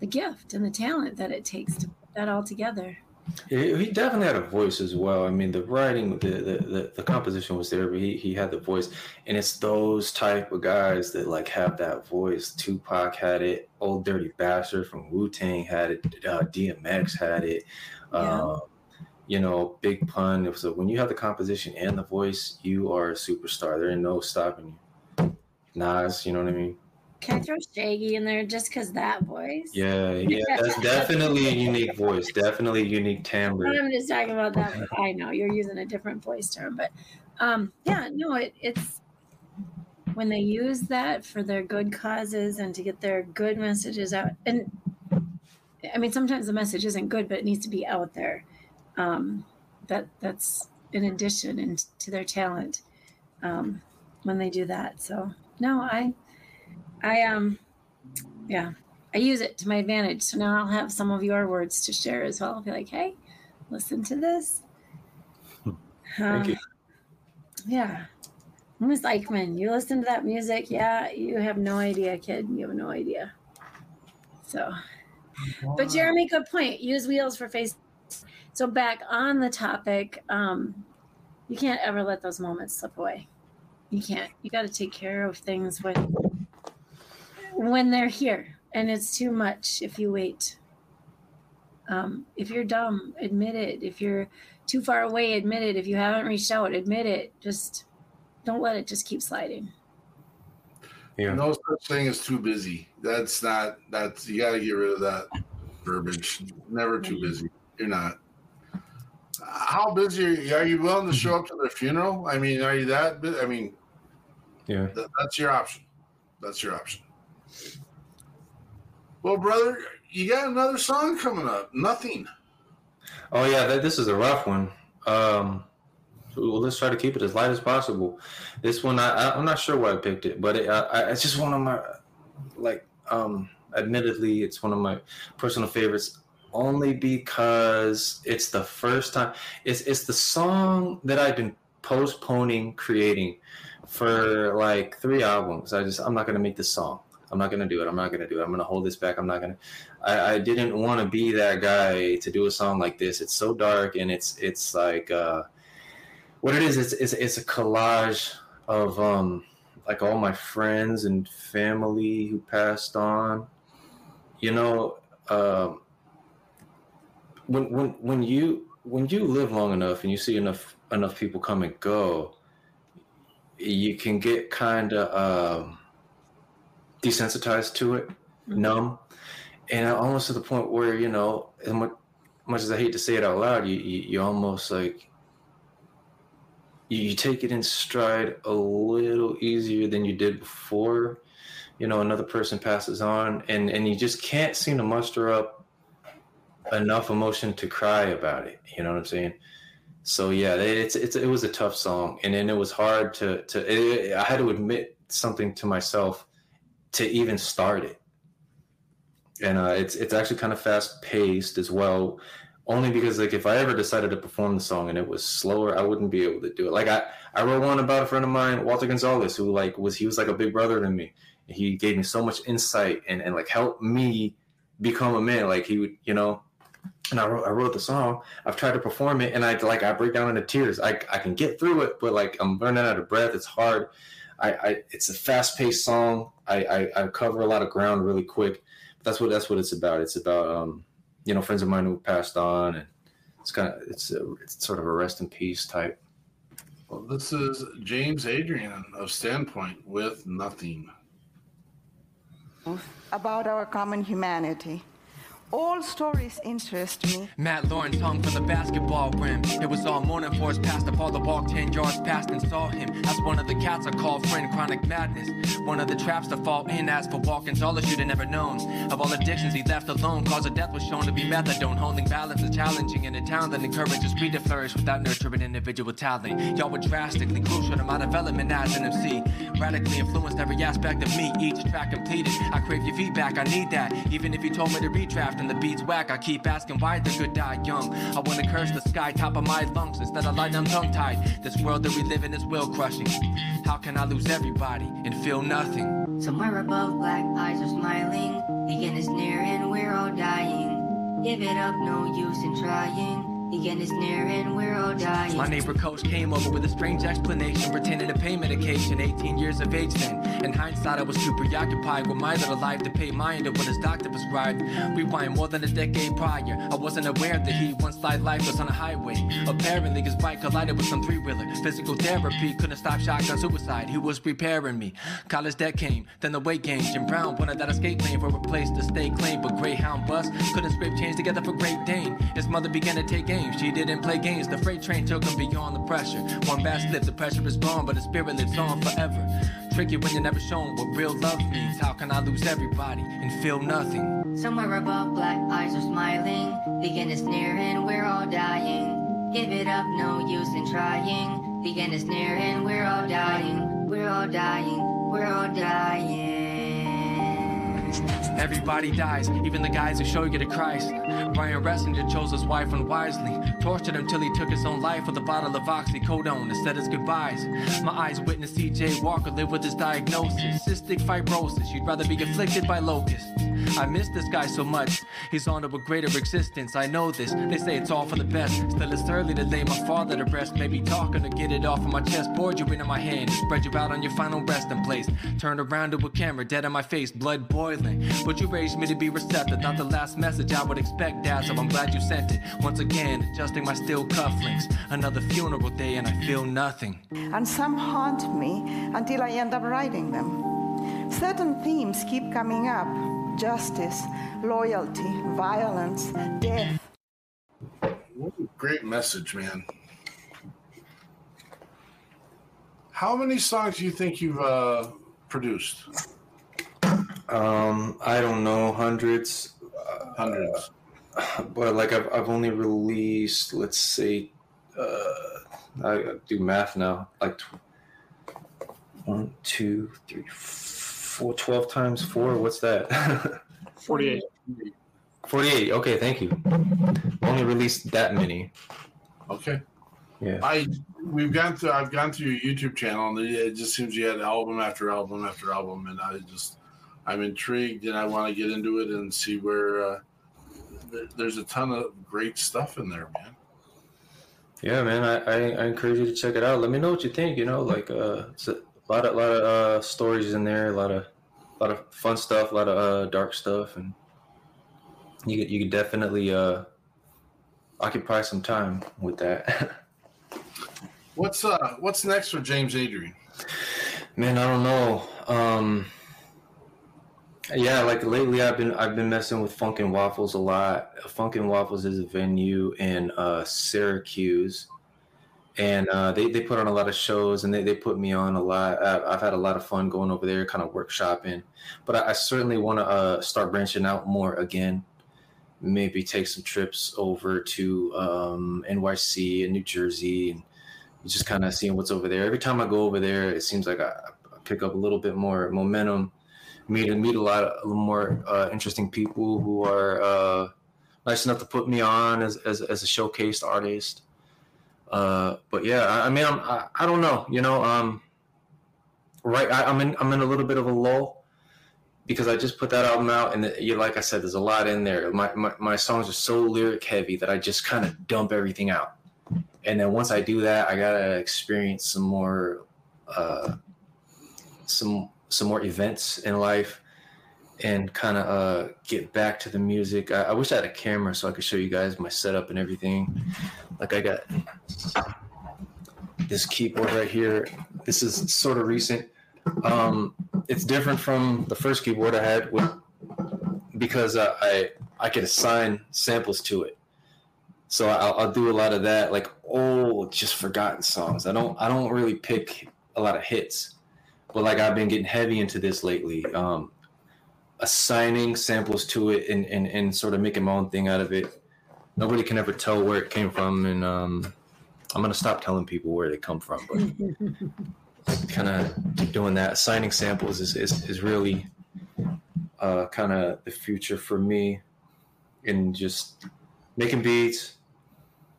the gift and the talent that it takes to put that all together. He definitely had a voice as well. I mean, the writing, the the, the, the composition was there, but he, he had the voice, and it's those type of guys that like have that voice. Tupac had it, Old Dirty Bastard from Wu Tang had it, uh, DMX had it. Yeah. Uh, you know, Big Pun. A, when you have the composition and the voice, you are a superstar. There ain't no stopping you. Nas, you know what I mean? Can I throw Shaggy in there just because that voice? Yeah, yeah, that's definitely a unique voice. Definitely a unique timbre. I'm just talking about that. I know you're using a different voice term, but um, yeah, no, it, it's when they use that for their good causes and to get their good messages out. And I mean, sometimes the message isn't good, but it needs to be out there. Um, that that's an addition and to their talent um, when they do that. So no, I, I um, yeah, I use it to my advantage. So now I'll have some of your words to share as well. I'll be like, hey, listen to this. Thank you. Um, Yeah. Miss Eichmann, you listen to that music? Yeah, you have no idea, kid. You have no idea. So, but Jeremy, good point. Use wheels for face. So back on the topic, um, you can't ever let those moments slip away. You can't. You got to take care of things when when they're here, and it's too much if you wait. Um, if you're dumb, admit it. If you're too far away, admit it. If you haven't reached out, admit it. Just don't let it just keep sliding. Yeah. No such thing as too busy. That's not. That's you got to get rid of that verbiage. Never too busy. You're not. How busy are you? Are you willing to show up to their funeral? I mean, are you that? I mean, Yeah. Th- that's your option. That's your option. Well, brother, you got another song coming up. Nothing. Oh yeah, that, this is a rough one. Um, well, let's try to keep it as light as possible. This one, I, I'm not sure why I picked it, but it, I, it's just one of my, like, um, admittedly, it's one of my personal favorites. Only because it's the first time. It's it's the song that I've been postponing creating for like three albums. I just I'm not gonna make this song. I'm not gonna do it. I'm not gonna do it. I'm gonna hold this back. I'm not gonna. I, I didn't want to be that guy to do a song like this. It's so dark and it's it's like uh, what it is. It's it's, it's a collage of um like all my friends and family who passed on. You know, um, when when when you when you live long enough and you see enough enough people come and go, you can get kind of um, desensitized to it, mm-hmm. numb, and almost to the point where you know, as much, much as I hate to say it out loud, you you, you almost like you, you take it in stride a little easier than you did before. You know, another person passes on, and and you just can't seem to muster up enough emotion to cry about it. You know what I'm saying? So yeah, it- it's it's it was a tough song, and then it was hard to to. It, I had to admit something to myself to even start it, and uh, it's it's actually kind of fast paced as well. Only because like if I ever decided to perform the song and it was slower, I wouldn't be able to do it. Like I I wrote one about a friend of mine, Walter Gonzalez, who like was he was like a big brother to me. And he gave me so much insight and and like helped me become a man. Like he would, you know, and I wrote, I wrote the song. I've tried to perform it, and I like I break down into tears. I I can get through it, but like I'm running out of breath. It's hard. I, I it's a fast paced song. I, I I cover a lot of ground really quick. But that's what that's what it's about. It's about um you know friends of mine who passed on, and it's kind of it's a, it's sort of a rest in peace type. Well, this is James Adrian of Standpoint with Nothing. about our common humanity. All stories interest me. Matt Lawrence hung from the basketball rim. It was all morning for us past Apollo walked 10 yards past and saw him. As one of the cats I call friend chronic madness. One of the traps to fall in as for walking all you'd have never known. Of all addictions he left alone, cause of death was shown to be methadone. Holding balance is challenging in a town that encourages speed to flourish without nurturing individual talent. Y'all were drastically crucial to my development as an MC. Radically influenced every aspect of me, each track completed. I crave your feedback, I need that. Even if you told me to redraft, and the beats whack. I keep asking why the good die young. I wanna curse the sky top of my lungs instead of letting them tongue tied. This world that we live in is will crushing. How can I lose everybody and feel nothing? Somewhere above, black eyes are smiling. The end is near and we're all dying. Give it up, no use in trying. The end is near and we're all dying. My neighbor coach came over with a strange explanation, pretending to pay medication. 18 years of age then. In hindsight, I was too preoccupied with my little life to pay mind to what his doctor prescribed. Rewind more than a decade prior. I wasn't aware that he once light life was on a highway. Apparently, his bike collided with some three wheeler. Physical therapy couldn't stop shotgun suicide. He was preparing me. College debt came, then the weight gain. Jim Brown wanted that escape lane for a place to stay clean, but Greyhound bus couldn't scrape change together for Great Dane. His mother began to take aim. She didn't play games. The freight train took him beyond the pressure. One bad slip, the pressure is gone, but the spirit lives on forever. Tricky when you're never shown what real love means. How can I lose everybody and feel nothing? Somewhere above, black eyes are smiling. The end is near and we're all dying. Give it up, no use in trying. The end is near and we're all dying. We're all dying. We're all dying. Everybody dies, even the guys who show you to Christ. Brian Ressinger chose his wife unwisely, tortured till he took his own life with a bottle of oxycodone and said his goodbyes. My eyes witnessed C.J. Walker live with his diagnosis, cystic fibrosis. You'd rather be afflicted by locusts. I miss this guy so much. He's on to a greater existence. I know this. They say it's all for the best. Still, it's early to lay my father to rest. Maybe talking to get it off of my chest. Board you into my hand. Spread you out on your final resting place. Turn around to a camera, dead in my face, blood boiling. But you raised me to be receptive. Not the last message I would expect, Dad. So I'm glad you sent it. Once again, adjusting my steel cufflinks. Another funeral day, and I feel nothing. And some haunt me until I end up writing them. Certain themes keep coming up justice, loyalty, violence, death. What a great message, man. How many songs do you think you've uh, produced? Um, I don't know, hundreds. Hundreds. Uh, but like I've I've only released, let's say, uh, I do math now. Like tw- one, two, three, four, 12 times four. What's that? 48. 48. Okay, thank you. Only released that many. Okay. Yeah. I we've gone through I've gone through your YouTube channel and it just seems you had album after album after album and I just I'm intrigued and I want to get into it and see where uh, there, there's a ton of great stuff in there, man. Yeah, man. I, I, I encourage you to check it out. Let me know what you think. You know, like uh, it's a lot of lot of uh, stories in there, a lot of a lot of fun stuff, a lot of uh, dark stuff, and you could you could definitely uh, occupy some time with that. What's uh what's next for James Adrian? Man, I don't know. Um, yeah, like lately I've been I've been messing with Funk and Waffles a lot. Funk and Waffles is a venue in uh, Syracuse, and uh, they they put on a lot of shows and they, they put me on a lot. I've had a lot of fun going over there, kind of workshopping. But I, I certainly want to uh, start branching out more again. Maybe take some trips over to um, NYC and New Jersey and just kind of seeing what's over there. Every time I go over there, it seems like I, I pick up a little bit more momentum meet meet a lot of more uh, interesting people who are uh, nice enough to put me on as as, as a showcased artist. Uh, but yeah, I, I mean, I'm, I, I don't know, you know, um, right? I, I'm in I'm in a little bit of a lull because I just put that album out, and you like I said, there's a lot in there. My my, my songs are so lyric heavy that I just kind of dump everything out, and then once I do that, I gotta experience some more. Uh, some some more events in life and kind of uh, get back to the music. I, I, wish I had a camera so I could show you guys my setup and everything. Like I got this keyboard right here. This is sort of recent. Um, it's different from the first keyboard I had with, because uh, I I could assign samples to it. So I'll, I'll do a lot of that, like old, just forgotten songs. I don't I don't really pick a lot of hits but like I've been getting heavy into this lately, um, assigning samples to it and, and, and sort of making my own thing out of it. Nobody can ever tell where it came from, and um, I'm gonna stop telling people where they come from. But kind of doing that, assigning samples is is, is really uh, kind of the future for me. and just making beats,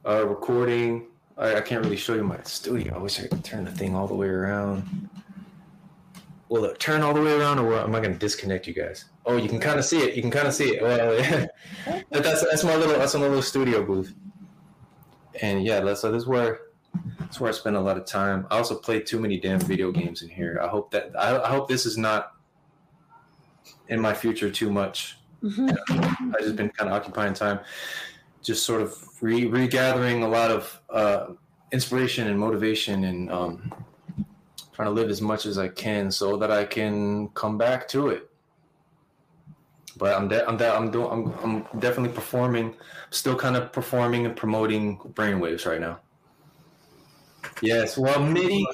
uh, recording. I, I can't really show you my studio. I wish I could turn the thing all the way around. Will it turn all the way around, or am I going to disconnect you guys? Oh, you can kind of see it. You can kind of see it. Well, yeah. But that's that's my little that's my little studio booth. And yeah, that's so this is where that's where I spend a lot of time. I also play too many damn video games in here. I hope that I, I hope this is not in my future too much. I've just been kind of occupying time, just sort of re- regathering a lot of uh, inspiration and motivation, and um, trying to live as much as I can so that I can come back to it. But I'm de- I'm de- I'm doing I'm I'm definitely performing, still kind of performing and promoting brainwaves right now. Yes, well, MIDI,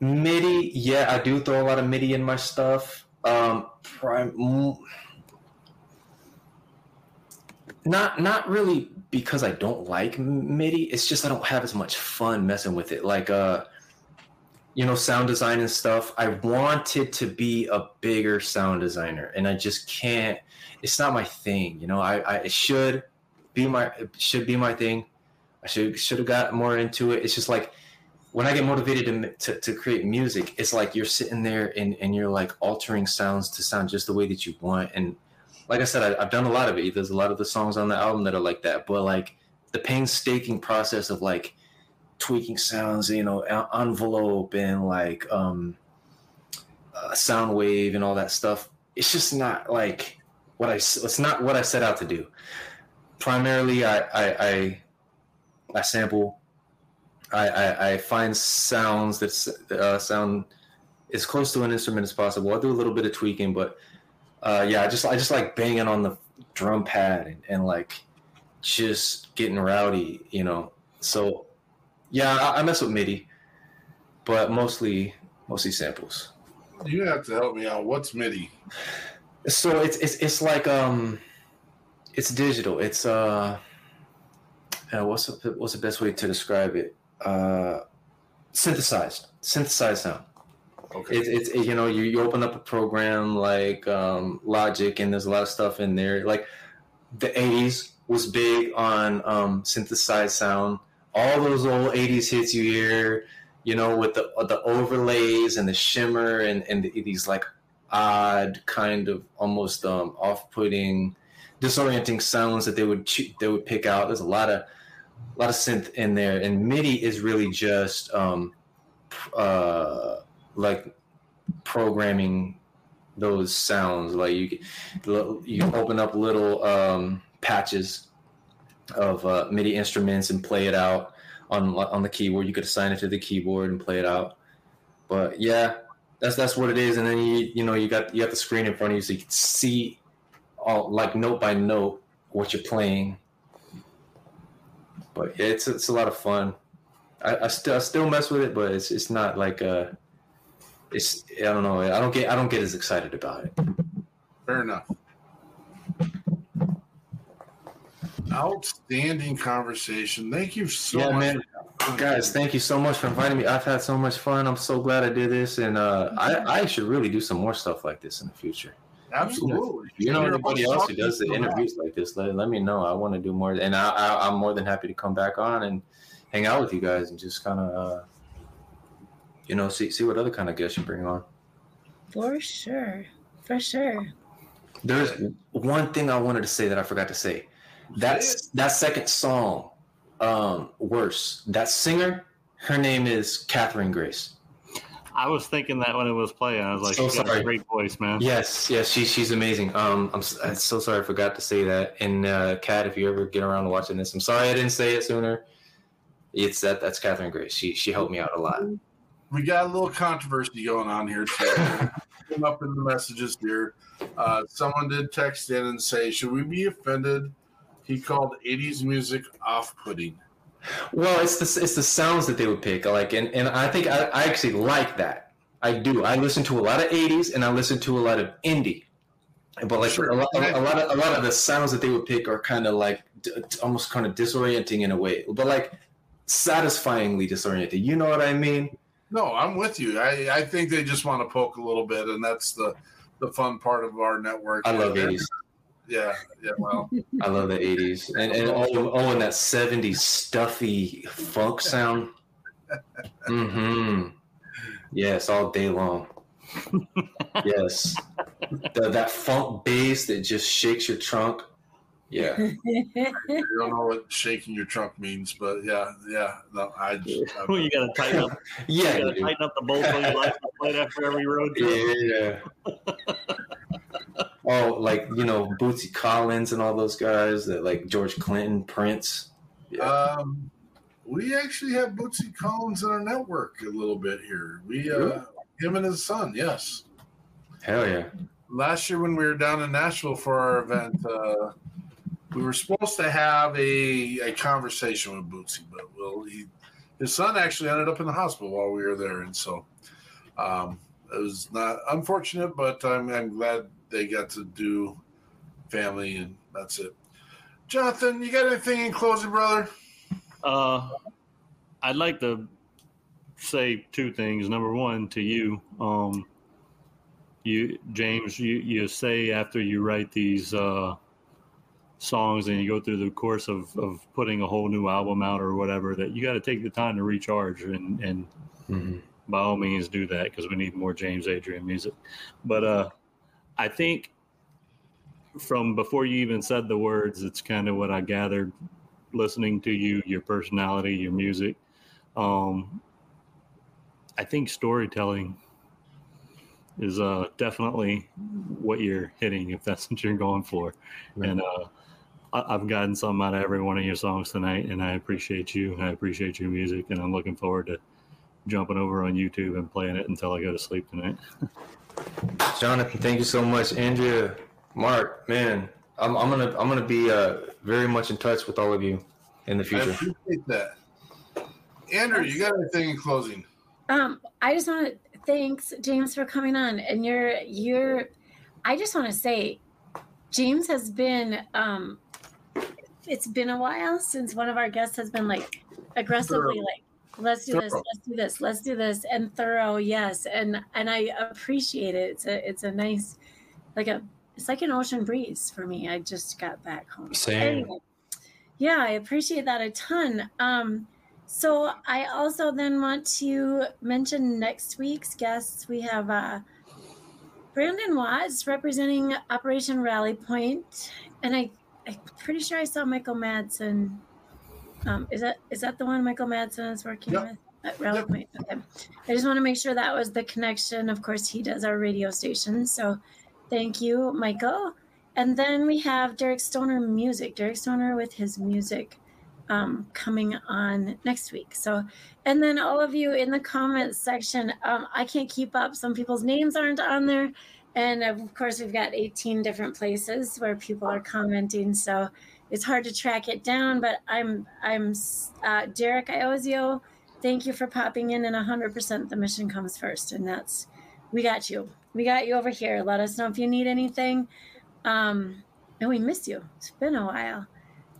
MIDI, yeah, I do throw a lot of MIDI in my stuff. Um, prime, mm, not not really because I don't like MIDI. It's just I don't have as much fun messing with it. Like uh, you know, sound design and stuff. I wanted to be a bigger sound designer, and I just can't. It's not my thing. You know, I, I it should be my should be my thing. I should should have got more into it. It's just like when I get motivated to, to, to create music, it's like you're sitting there and, and you're like altering sounds to sound just the way that you want. And like I said, I, I've done a lot of it. There's a lot of the songs on the album that are like that. But like the painstaking process of like tweaking sounds, you know, envelope and like um, uh, sound wave and all that stuff. It's just not like what I. It's not what I set out to do. Primarily, I I, I, I sample I, I, I find sounds that uh, sound as close to an instrument as possible. I do a little bit of tweaking, but uh, yeah, I just I just like banging on the drum pad and, and like just getting rowdy, you know. So yeah, I, I mess with MIDI, but mostly mostly samples. You have to help me out. What's MIDI? So it's it's it's like um, it's digital. It's uh, uh what's the, what's the best way to describe it? uh, synthesized, synthesized sound. Okay. It's it's it, you know you, you open up a program like um, Logic and there's a lot of stuff in there. Like the '80s was big on um, synthesized sound. All those old '80s hits you hear, you know, with the the overlays and the shimmer and and the, these like odd kind of almost um, off-putting, disorienting sounds that they would they would pick out. There's a lot of a lot of synth in there, and MIDI is really just um, uh, like programming those sounds. Like you, you open up little um, patches of uh, MIDI instruments and play it out on on the keyboard. You could assign it to the keyboard and play it out. But yeah, that's that's what it is. And then you you know you got you got the screen in front of you, so you can see all like note by note what you're playing but yeah, it's it's a lot of fun. I, I still I still mess with it, but it's it's not like uh it's I don't know. I don't get I don't get as excited about it. Fair enough. Outstanding conversation. Thank you so yeah, much. Man. Guys, thank you so much for inviting me. I've had so much fun. I'm so glad I did this, and uh, I, I should really do some more stuff like this in the future. Absolutely. You know anybody else who does the interviews like this? Let, let me know. I want to do more, and I, I am more than happy to come back on and hang out with you guys and just kind of, uh, you know, see see what other kind of guests you bring on. For sure, for sure. There's one thing I wanted to say that I forgot to say. That's that second song, um, worse. That singer, her name is Catherine Grace. I was thinking that when it was playing, I was like, so "She got a great voice, man." Yes, yes, she, she's amazing. Um, I'm, I'm so sorry I forgot to say that. And uh, Kat, if you ever get around to watching this, I'm sorry I didn't say it sooner. It's that that's Catherine Grace. She she helped me out a lot. We got a little controversy going on here too. up in the messages here. Uh, someone did text in and say, "Should we be offended?" He called '80s music off-putting. Well, it's the it's the sounds that they would pick, like, and, and I think I, I actually like that. I do. I listen to a lot of '80s, and I listen to a lot of indie. But like sure. a, lot, a, lot of a lot of the sounds that they would pick are kind of like almost kind of disorienting in a way, but like satisfyingly disorienting. You know what I mean? No, I'm with you. I I think they just want to poke a little bit, and that's the the fun part of our network. I love '80s. Yeah, yeah. Well, I love the '80s, and and oh, oh, and that '70s stuffy funk sound. Mm-hmm. Yes, all day long. yes, the, that funk bass that just shakes your trunk. Yeah. I don't know what shaking your trunk means, but yeah, yeah. No, I. I Well, you got to tighten up. Yeah, you got to tighten up the bolts on your license plate after every road trip. Yeah. Oh, like you know, Bootsy Collins and all those guys that like George Clinton, Prince. Um, we actually have Bootsy Collins in our network a little bit here. We, uh, Really? him and his son, yes. Hell yeah. Last year when we were down in Nashville for our event, uh, we were supposed to have a, a conversation with Bootsy, but well, he, his son actually ended up in the hospital while we were there, and so um, it was not unfortunate, but I'm, I'm glad they got to do family, and that's it. Jonathan, you got anything in closing, brother? Uh, I'd like to say two things. Number one, to you, um, you James, you you say after you write these uh, songs and you go through the course of of putting a whole new album out or whatever that you got to take the time to recharge and and Mm-hmm. by all means do that because we need more James Adrian music. But uh, I think from before you even said the words, it's kind of what I gathered listening to you, your personality, your music. Um, I think storytelling is uh, definitely what you're hitting if that's what you're going for. And uh, I- I've gotten something out of every one of your songs tonight, and I appreciate you. I appreciate your music, and I'm looking forward to jumping over on YouTube and playing it until I go to sleep tonight. Jonathan, thank you so much. Andrea, Mark, man, I'm, I'm gonna I'm gonna be uh, very much in touch with all of you in the I future. appreciate that. Andrew, you got anything in closing? Um, I just want to thanks James for coming on, and you're you're. I just want to say, James has been. Um, it's been a while since one of our guests has been like aggressively like, let's do this, let's do this, let's do this, and thorough, yes, and and I appreciate it. It's a it's a nice, like a it's like an ocean breeze for me. I just got back home. Same. Anyway, yeah, I appreciate that a ton. Um, so I also then want to mention next week's guests. We have uh, Brandon Watts representing Operation Rally Point, and I I'm pretty sure I saw Michael Madsen. Um, is that is that the one Michael Madsen is working Yep. with at Rally. Point? Okay, I just want to make sure that was the connection. Of course, he does our radio station, so thank you, Michael. And then we have Derek Stoner music. Derek Stoner with his music um, coming on next week. So, and then all of you in the comments section, um, I can't keep up. Some people's names aren't on there. And of course, we've got 18 different places where people are commenting. So it's hard to track it down, but I'm, I'm uh, Derek Iozio. Thank you for popping in and 100% the mission comes first. And that's, we got you. We got you over here. Let us know if you need anything. Um, and we miss you. It's been a while.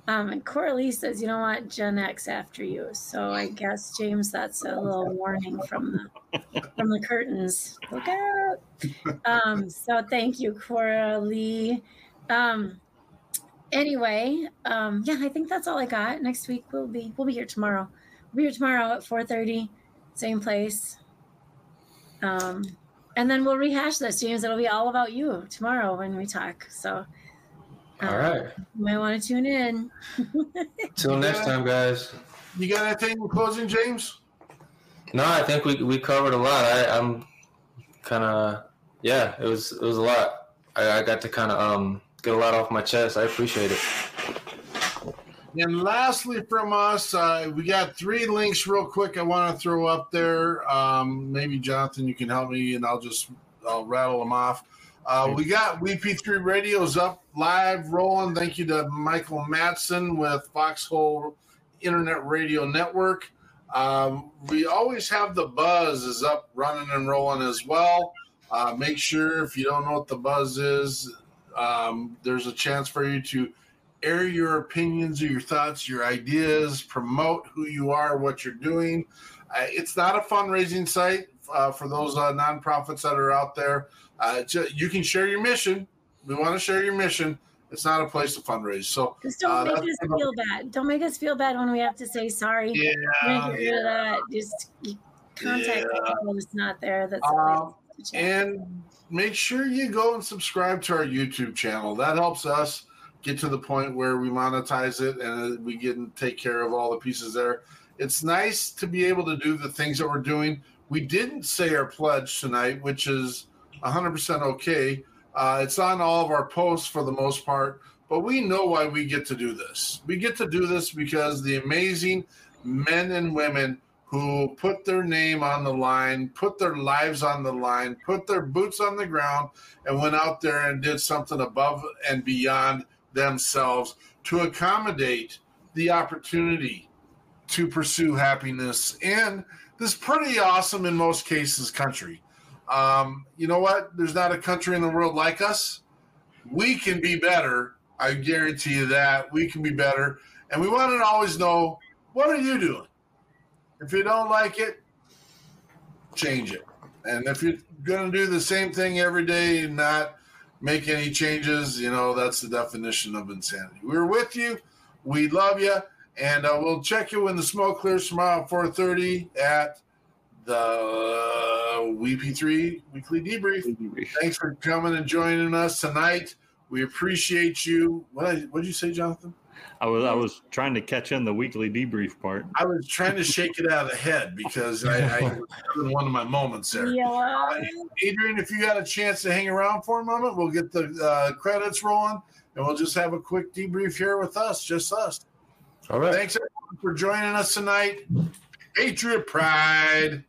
Um, and Coralie says you don't want Gen X after you. So I guess James, that's a little warning from the from the curtains. Look out. Um, so thank you, Coralie. Um, anyway, um, yeah, I think that's all I got. Next week we'll be we'll be here tomorrow. We'll be here tomorrow at four thirty, same place. Um, and then we'll rehash this, James. It'll be all about you tomorrow when we talk. So All right. you might want to tune in. Till next time, guys. You got anything in closing, James? No, I think we we covered a lot. I, I'm kind of yeah. It was it was a lot. I, I got to kind of um get a lot off my chest. I appreciate it. And lastly, from us, uh, we got three links real quick. I want to throw up there. Um, maybe Jonathan, you can help me, and I'll just I'll rattle them off. Uh, we got WP3 Radios up live, rolling. Thank you to Michael Matson with Foxhole Internet Radio Network. Um, we always have the buzz is up, running and rolling as well. Uh, make sure if you don't know what the buzz is, um, there's a chance for you to air your opinions or your thoughts, your ideas, promote who you are, what you're doing. Uh, it's not a fundraising site uh, for those uh, nonprofits that are out there. Uh, ju- you can share your mission. We want to share your mission. It's not a place to fundraise. So Just don't uh, make us feel bad. Don't make us feel bad when we have to say sorry. Yeah, Make yeah. that. Just contact Yeah. people that's not there. That's Um, and make sure you go and subscribe to our YouTube channel. That helps us get to the point where we monetize it and we get and take care of all the pieces there. It's nice to be able to do the things that we're doing. We didn't say our pledge tonight, which is 100% okay. Uh, it's on all of our posts for the most part, but we know why we get to do this. We get to do this because the amazing men and women who put their name on the line, put their lives on the line, put their boots on the ground, and went out there and did something above and beyond themselves to accommodate the opportunity to pursue happiness in this pretty awesome, in most cases, country. Um, you know what? There's not a country in the world like us. We can be better. I guarantee you that. We can be better. And we want to always know what are you doing? If you don't like it, change it. And if you're going to do the same thing every day and not make any changes, you know, that's the definition of insanity. We're with you. We love you. And uh, we'll check you when the smoke clears tomorrow at 4.30 at the WP3 Weekly Debrief. Thanks for coming and joining us tonight. We appreciate you. What what did you say, Jonathan? I was I was trying to catch in the weekly debrief part. I was trying to shake it out of the head because I, I was having one of my moments there. Yeah. Uh, Adrian, if you got a chance to hang around for a moment, we'll get the uh, credits rolling and we'll just have a quick debrief here with us, just us. All right. Thanks everyone for joining us tonight. Patriot Pride.